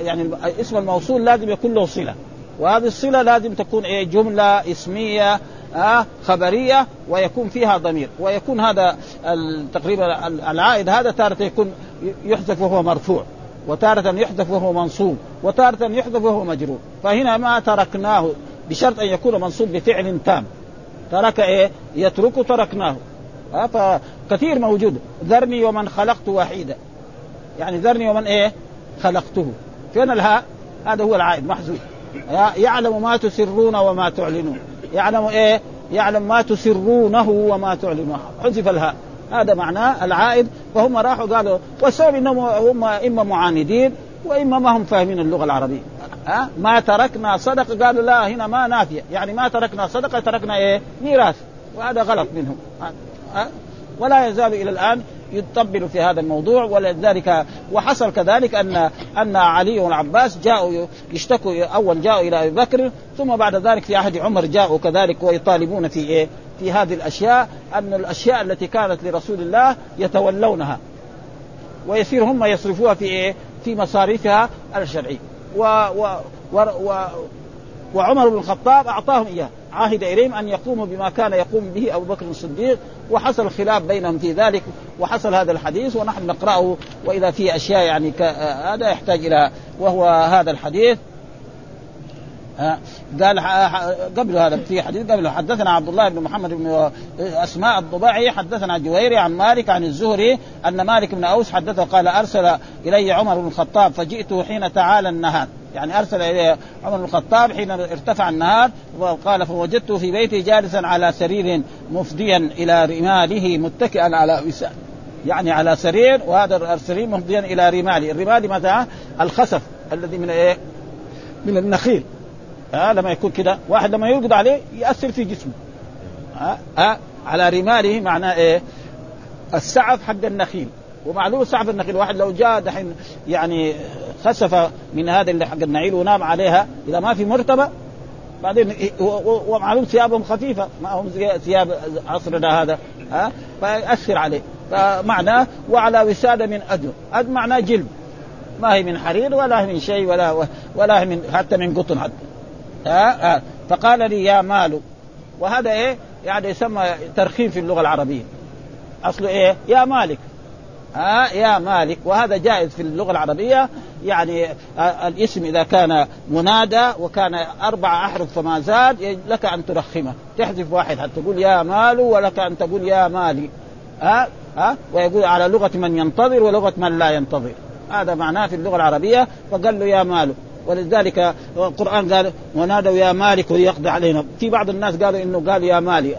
يعني اسم الموصول لازم يكون له صلة. وهذه الصلة لازم تكون إيه؟ جملة اسمية آه خبرية ويكون فيها ضمير. ويكون هذا تقريبا العائد هذا تارة يكون يحذف وهو مرفوع وتارة يحذف وهو منصوب وتارة يحذف وهو مجرور. فهنا ما تركناه بشرط أن يكون منصوب بفعل تام. ترك إيه؟ يترك تركناه. آه فكثير موجود. ذرني ومن خلقت وحيدا. يعني ذرني ومن إيه؟ خلقته. فين الهاء؟ هذا هو العائد محذوف. يعلم ما تسرون وما تعلنون. يعلم إيه؟ يعلم ما تسرونه وما تعلنون. حذف الهاء. هذا معناه العائد. فهم راحوا قالوا والسبب إنهم هم إما معاندين وإما ما هم فاهمين اللغة العربية. ها؟ ما تركنا صدقة. قالوا لا هنا ما نافية. يعني ما تركنا صدقة تركنا إيه؟ ميراث. وهذا غلط منهم. ها؟ ولا يزال إلى الآن يطبل في هذا الموضوع ولذلك وحصل كذلك أن أن علي والعباس جاءوا يشتكوا أول جاءوا إلى أبي بكر ثم بعد ذلك في عهد عمر جاءوا كذلك ويطالبون في إيه؟ في هذه الأشياء أن الأشياء التي كانت لرسول الله يتولونها ويصير هم يصرفوها في إيه؟ في مصاريفها الشرعية و, و, و, و وعمر بن الخطاب أعطاهم اياه عهد إليهم أن يقوموا بما كان يقوم به أبو بكر الصديق وحصل خلاف بينهم في ذلك وحصل هذا الحديث ونحن نقرأه وإذا في أشياء يعني هذا يحتاج إلى وهو هذا الحديث. قال قبل هذا في حديث قبل حدثنا عبد الله بن محمد بن أسماء الضباعي حدثنا جويري عن مالك عن الزهري أن مالك بن أوس حدثه قال أرسل إلي عمر بن الخطاب فجئته حين تعالى النهار. يعني أرسل الي عمر بن الخطاب حين ارتفع النهار وقال فوجدته في بيته جالسا على سرير مفديا إلى رماله متكئا على وسام يعني على سرير وهذا السرير مفضيا إلى رماله، الرمال متى؟ الخسف الذي من إيه؟ من النخيل ها لما يكون كده واحد لما يرقد عليه يأثر في جسمه ها, ها على رماله معناه إيه؟ السعف حق النخيل ومعلوم سعف النخيل واحد لو جاء دحين يعني خسف من هذا اللي حق النعيل ونام عليها إذا ما في مرتبة بعدين ومعلوم ثيابهم خفيفة ما هم ثياب عصرنا هذا ها؟ فيأثر عليه. فمعناه وعلى وسادة من آدم آدم معناه جلد ما هي من حرير ولا هي من شيء ولا ولا هي من حتى من قطن حتى. ها؟ ها. فقال لي يا مال وهذا إيه؟ يعني يسمى ترخيم في اللغة العربية. أصله إيه؟ يا مالك. ها يا مالك. وهذا جائز في اللغة العربية. يعني الاسم إذا كان منادى وكان أربع أحرف فما زاد لك أن ترخمه. تحذف واحد حتى تقول يا مال ولك أن تقول يا مالي. ها ها؟ ويقول على لغة من ينتظر ولغة من لا ينتظر. هذا معناه في اللغة العربية. فقال له يا مال ولذلك القرآن قال ونادوا يا مالك ويقضي علينا. في بعض الناس قالوا إنه قال يا مالي.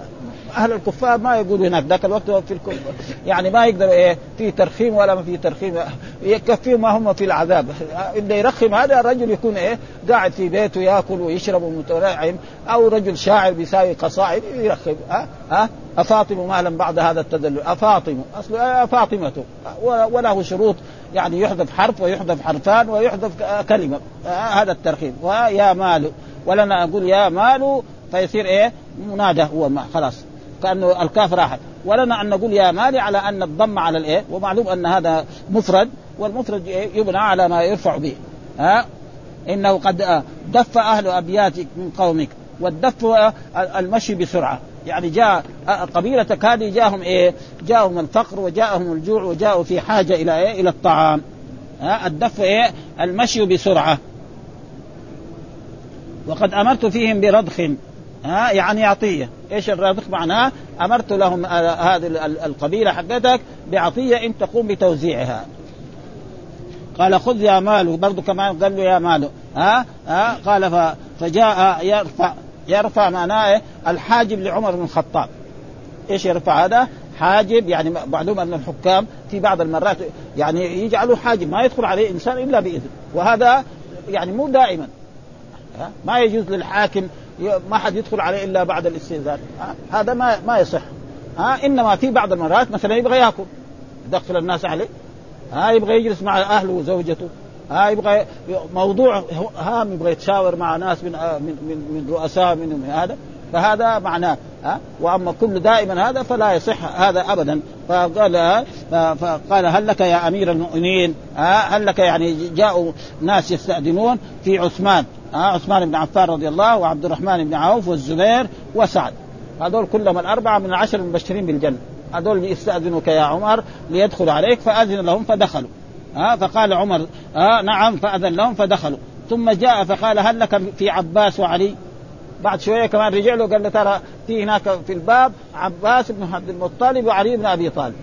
أهل الكفار ما يقولوا هناك ذاك الوقت في الكفر. يعني ما يقدر إيه في ترخيم ولا ما في ترخيم. يكفيهم ما هم في العذاب. اللي يرخم هذا الرجل يكون إيه قاعد في بيته يأكل ويشرب ومتنعم أو رجل شاعر بيساوي قصائد يرخم. ها؟ ها؟ افاطم مهلا بعد هذا التدلل. افاطم اصله فاطمه وله شروط. يعني يحذف حرف ويحذف حرفان ويحذف كلمة. هذا الترخيم. ويا مال. ولنا أقول يا مال فيصير إيه منادى هو ما. خلاص. كأنه الكاف راحت. ولنا أن نقول يا مالي على أن الضم على الإيه؟ ومعلوم أن هذا مفرد والمفرد يبنى على ما يرفع به. ها؟ إنه قد دف أهل أبياتك من قومك والدف المشي بسرعة. يعني جاء قبيلتك هذه جاءهم إيه؟ جاءهم الفقر وجاءهم الجوع وجاءوا في حاجة إلى إيه؟ إلى الطعام. ها؟ الدف إيه؟ المشي بسرعة. وقد أمرت فيهم برضخ. ها يعني عطيه إيش الرضخ معناه؟ أمرت لهم هذه القبيلة حقتك بعطية إن تقوم بتوزيعها. قال خذ يا ماله برضه كمان قال له يا ماله ها ها قال فجاء يرفع يرفع معناه الحاجب لعمر بن الخطاب. إيش يرفع هذا؟ حاجب يعني معلوم أن الحكام في بعض المرات يعني يجعلوا حاجب ما يدخل عليه إنسان إلا بإذن. وهذا يعني مو دائما. ما يجوز للحاكم ما حد يدخل عليه إلا بعد الاستئذان هذا ما ما يصح. ها؟ إنما في بعض المرات مثلا يبغى يأكل. يدخل الناس عليه. ها؟ يبغى يجلس مع أهله وزوجته. ها؟ يبغى موضوع هام يبغى يتشاور مع ناس من من من, من رؤساء من, هذا. فهذا معناه. ها؟ وأما كل دائما هذا فلا يصح هذا ابدا. فقال فقال هل لك يا أمير المؤمنين؟ ها؟ هل لك يعني جاءوا ناس يستأذنون في عثمان؟ عثمان بن عفان رضي الله وعبد الرحمن بن عوف والزبير وسعد. هذول كلهم الأربعة من العشر المبشرين بالجنة. هذول يستأذنك يا عمر ليدخلوا عليك فأذن لهم فدخلوا. ها فقال عمر ها نعم فأذن لهم فدخلوا. ثم جاء فقال هل لك في عباس وعلي؟ بعد شوية كمان رجع له قال له ترى في هناك في الباب عباس بن عبد المطلب وعلي بن أبي طالب.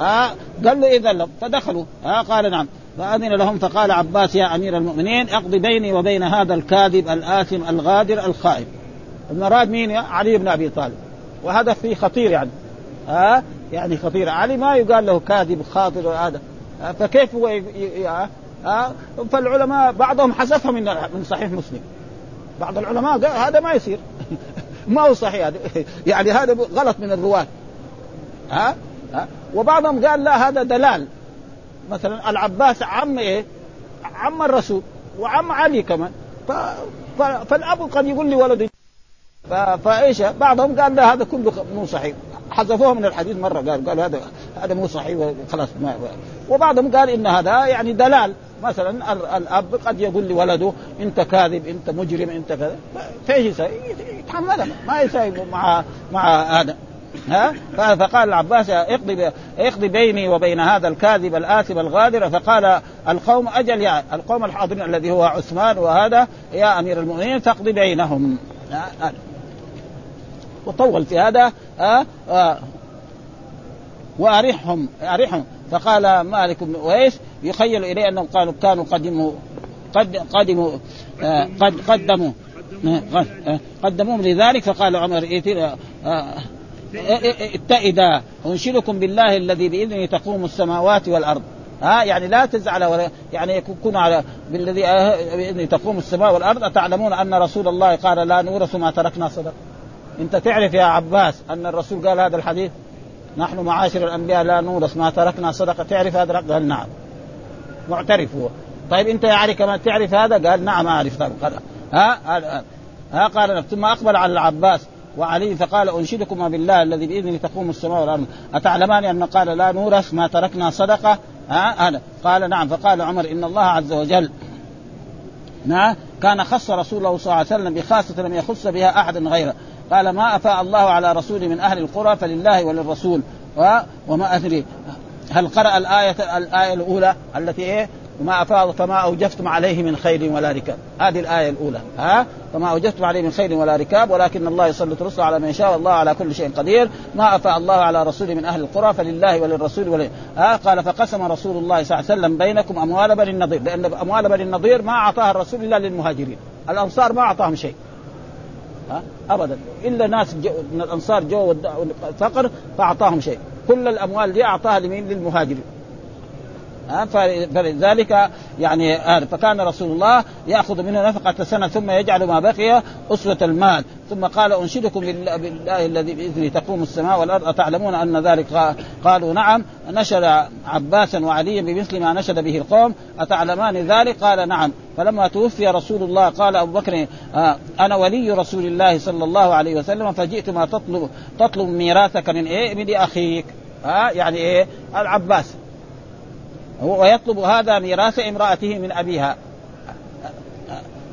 ها قال له إذن لهم. فدخلوا. ها قال نعم. فأذن لهم فقال عباس يا أمير المؤمنين اقضي بيني وبين هذا الكاذب الآثم الغادر الخائن المراد مين علي بن أبي طالب. وهذا فيه خطير يعني. ها؟ يعني خطير. علي ما يقال له كاذب خاطر هذا. فكيف هو ها؟ فالعلماء بعضهم حذفها من من صحيح مسلم. بعض العلماء قال هذا ما يصير. ما هو صحيح. يعني هذا غلط من الرواة. ها؟ ها؟ وبعضهم قال لا هذا دلال. مثلا العباس عم إيه؟ عم الرسول وعم علي كمان. ف... ف... فالأب قد يقول لي ولدي ف... فإيش؟ بعضهم قال لا هذا كله مو صحيح. حذفوه من الحديث مرة قال قال هذا هذا مو صحيح وخلاص. ما وبعضهم قال إن هذا يعني دلال. مثلا الأب قد يقول لولده أنت كاذب أنت مجرم أنت كذا. فإيش يسوي؟ يتحملها ما يسوي مع مع هذا. ها؟ فقال العباس اقضي اقضي بيني وبين هذا الكاذب الآثم الغادر. فقال القوم أجل يا القوم الحاضرين الذي هو عثمان وهذا يا أمير المؤمنين فاقضي بينهم. وطول في هذا ها؟ وأرحهم أرحهم. فقال مالك بن أويس يخيل إليه أنهم قالوا كانوا قدموا قد قدموا قد قدموا. قدموهم لذلك. فقال عمر اتئدا أنشدكم بالله الذي بإذنه تقوم السماوات والأرض. ها يعني لا تزعل ولا يعني يكون على بالذي بإذنه تقوم السماء والأرض. أتعلمون أن رسول الله قال لا نورث ما تركنا صدق. أنت تعرف يا عباس أن الرسول قال هذا الحديث؟ نحن معاشر الأنبياء لا نورث ما تركنا صدقه تعرف هذا قال نعم. معترف هو. طيب أنت يا علي كمان تعرف هذا؟ قال نعم أعرف. طيب ها ها, ها قال ثم أقبل على العباس. وعلي فقال انشدكما بالله الذي بإذنه تقوم السماء والأرض. اتعلمان أن قال لا نورث ما تركنا صدقة؟ ها؟ هذا. قال نعم. فقال عمر إن الله عز وجل نعم كان خص رسول الله صلى الله عليه وسلم بخاصة لم يخص بها أحد غيره. قال ما أفاء الله على رسول من أهل القرى فلله وللرسول وما أدري. هل قرأ الآية الآية الأولى التي إيه؟ وما أفاض فما أوجفتم عليه من خيل ولا ركاب. هذه الآية الأولى. ها؟ فما أوجفتم عليه من خيل ولا ركاب ولكن الله يسلط رسله على من يشاء والله على كل شيء قدير. ما أفاء الله على رسول من أهل القرى فلله وللرسول ولي. ها؟ قال فقسم رسول الله صلى الله عليه وسلم بينكم أموال بني النضير. لأن أموال بني النضير ما أعطاها الرسول إلا للمهاجرين. الأنصار ما أعطاهم شيء. ها؟ ابدا. إلا ناس جو من الأنصار جو الفقر فأعطاهم شيء. كل الأموال دي أعطاها لمين؟ للمهاجرين. فلذلك يعني فكان رسول الله يأخذ منه نفقة سنة ثم يجعل ما بقي أسوة المال. ثم قال أنشدكم بالله الذي بإذنه تقوم السماء والأرض. أتعلمون أن ذلك قالوا نعم. نشد عباسا وعليا بمثل ما نشد به القوم. أتعلمان ذلك؟ قال نعم. فلما توفي رسول الله قال أبو بكر آه أنا ولي رسول الله صلى الله عليه وسلم فجئت ما تطلب تطلب ميراثك من إيه؟ من أخيك. ها آه يعني إيه؟ العباس. ويطلب هذا ميراث امرأته من أبيها.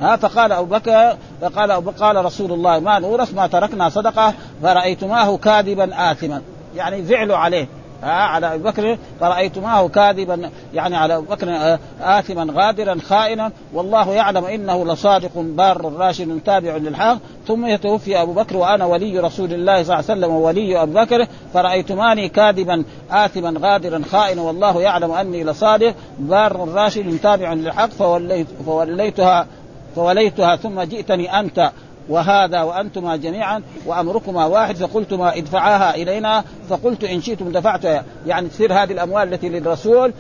ها فقال أبو بكر فقال أبو قال رسول الله ما نورث ما تركنا صدقة فرأيتماه كاذبا آثما. يعني زعلوا عليه. آه على أبي بكر فرايتماه كاذبا يعني على أبي بكر آه اثما غادرا خائنا. والله يعلم إنه لصادق بار راشد تابع للحق. ثم توفي أبو بكر وأنا ولي رسول الله صلى الله عليه وسلم وولي أبي بكر. فرأيتماني كاذبا اثما غادرا خائنا. والله يعلم أني لصادق بار راشد تابع للحق. فوليت فوليتها فوليتها ثم جئتني أنت. وهذا وأنتما جميعا وأمركما واحد فقلتما ادفعها إلينا فقلت إن شئتم دفعتها. يعني تصير هذه الأموال التي للرسول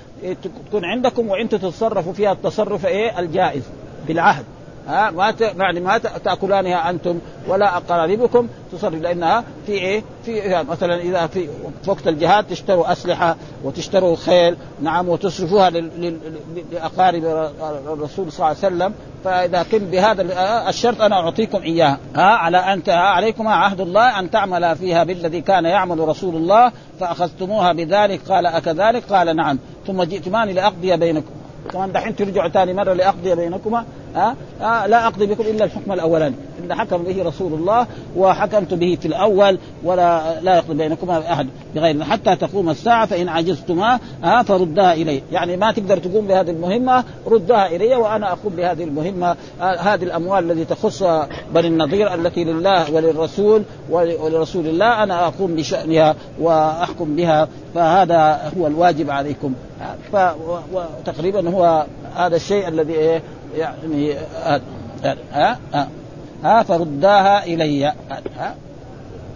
تكون عندكم وأنتم تتصرفوا فيها التصرف إيه؟ الجائز بالعهد. ها ما ت... يعني ما تأكلانها أنتم ولا أقاربكم. تصرف لأنها في إيه؟ في مثلا إذا في وقت الجهاد تشتروا أسلحة وتشتروا خيل نعم وتصرفوها لل... لأقارب الرسول صلى الله عليه وسلم. فإذا كنت بهذا الشرط أنا أعطيكم اياها ها على أن عليكم عهد الله أن تعمل فيها بالذي كان يعمل رسول الله فأخذتموها بذلك قال أكذلك؟ قال نعم. ثم جئتمان لأقضي بينكم. كمان دحين ترجعوا ثاني مرة لأقضي بينكما. ها؟ أه؟ لا أقضي بكم إلا الحكم الأولاني. إن حكم به رسول الله وحكمت به في الأول ولا لا يقضي بينكما أحد بغير حتى تقوم الساعة فإن عجزتما ها فردها إلي. يعني ما تقدر تقوم بهذه المهمة ردها إلي وأنا أقوم بهذه المهمة. هذه الأموال التي تخص بني النضير التي لله وللرسول ولرسول الله أنا أقوم بشأنها وأحكم بها. فهذا هو الواجب عليكم. فتقريبا هو هذا الشيء الذي إيه يعني ها ها, ها, ها فرداها الي. ها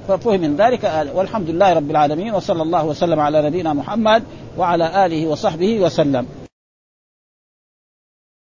ففهم من ذلك والحمد لله رب العالمين وصلى الله وسلم على نبينا محمد وعلى آله وصحبه وسلم.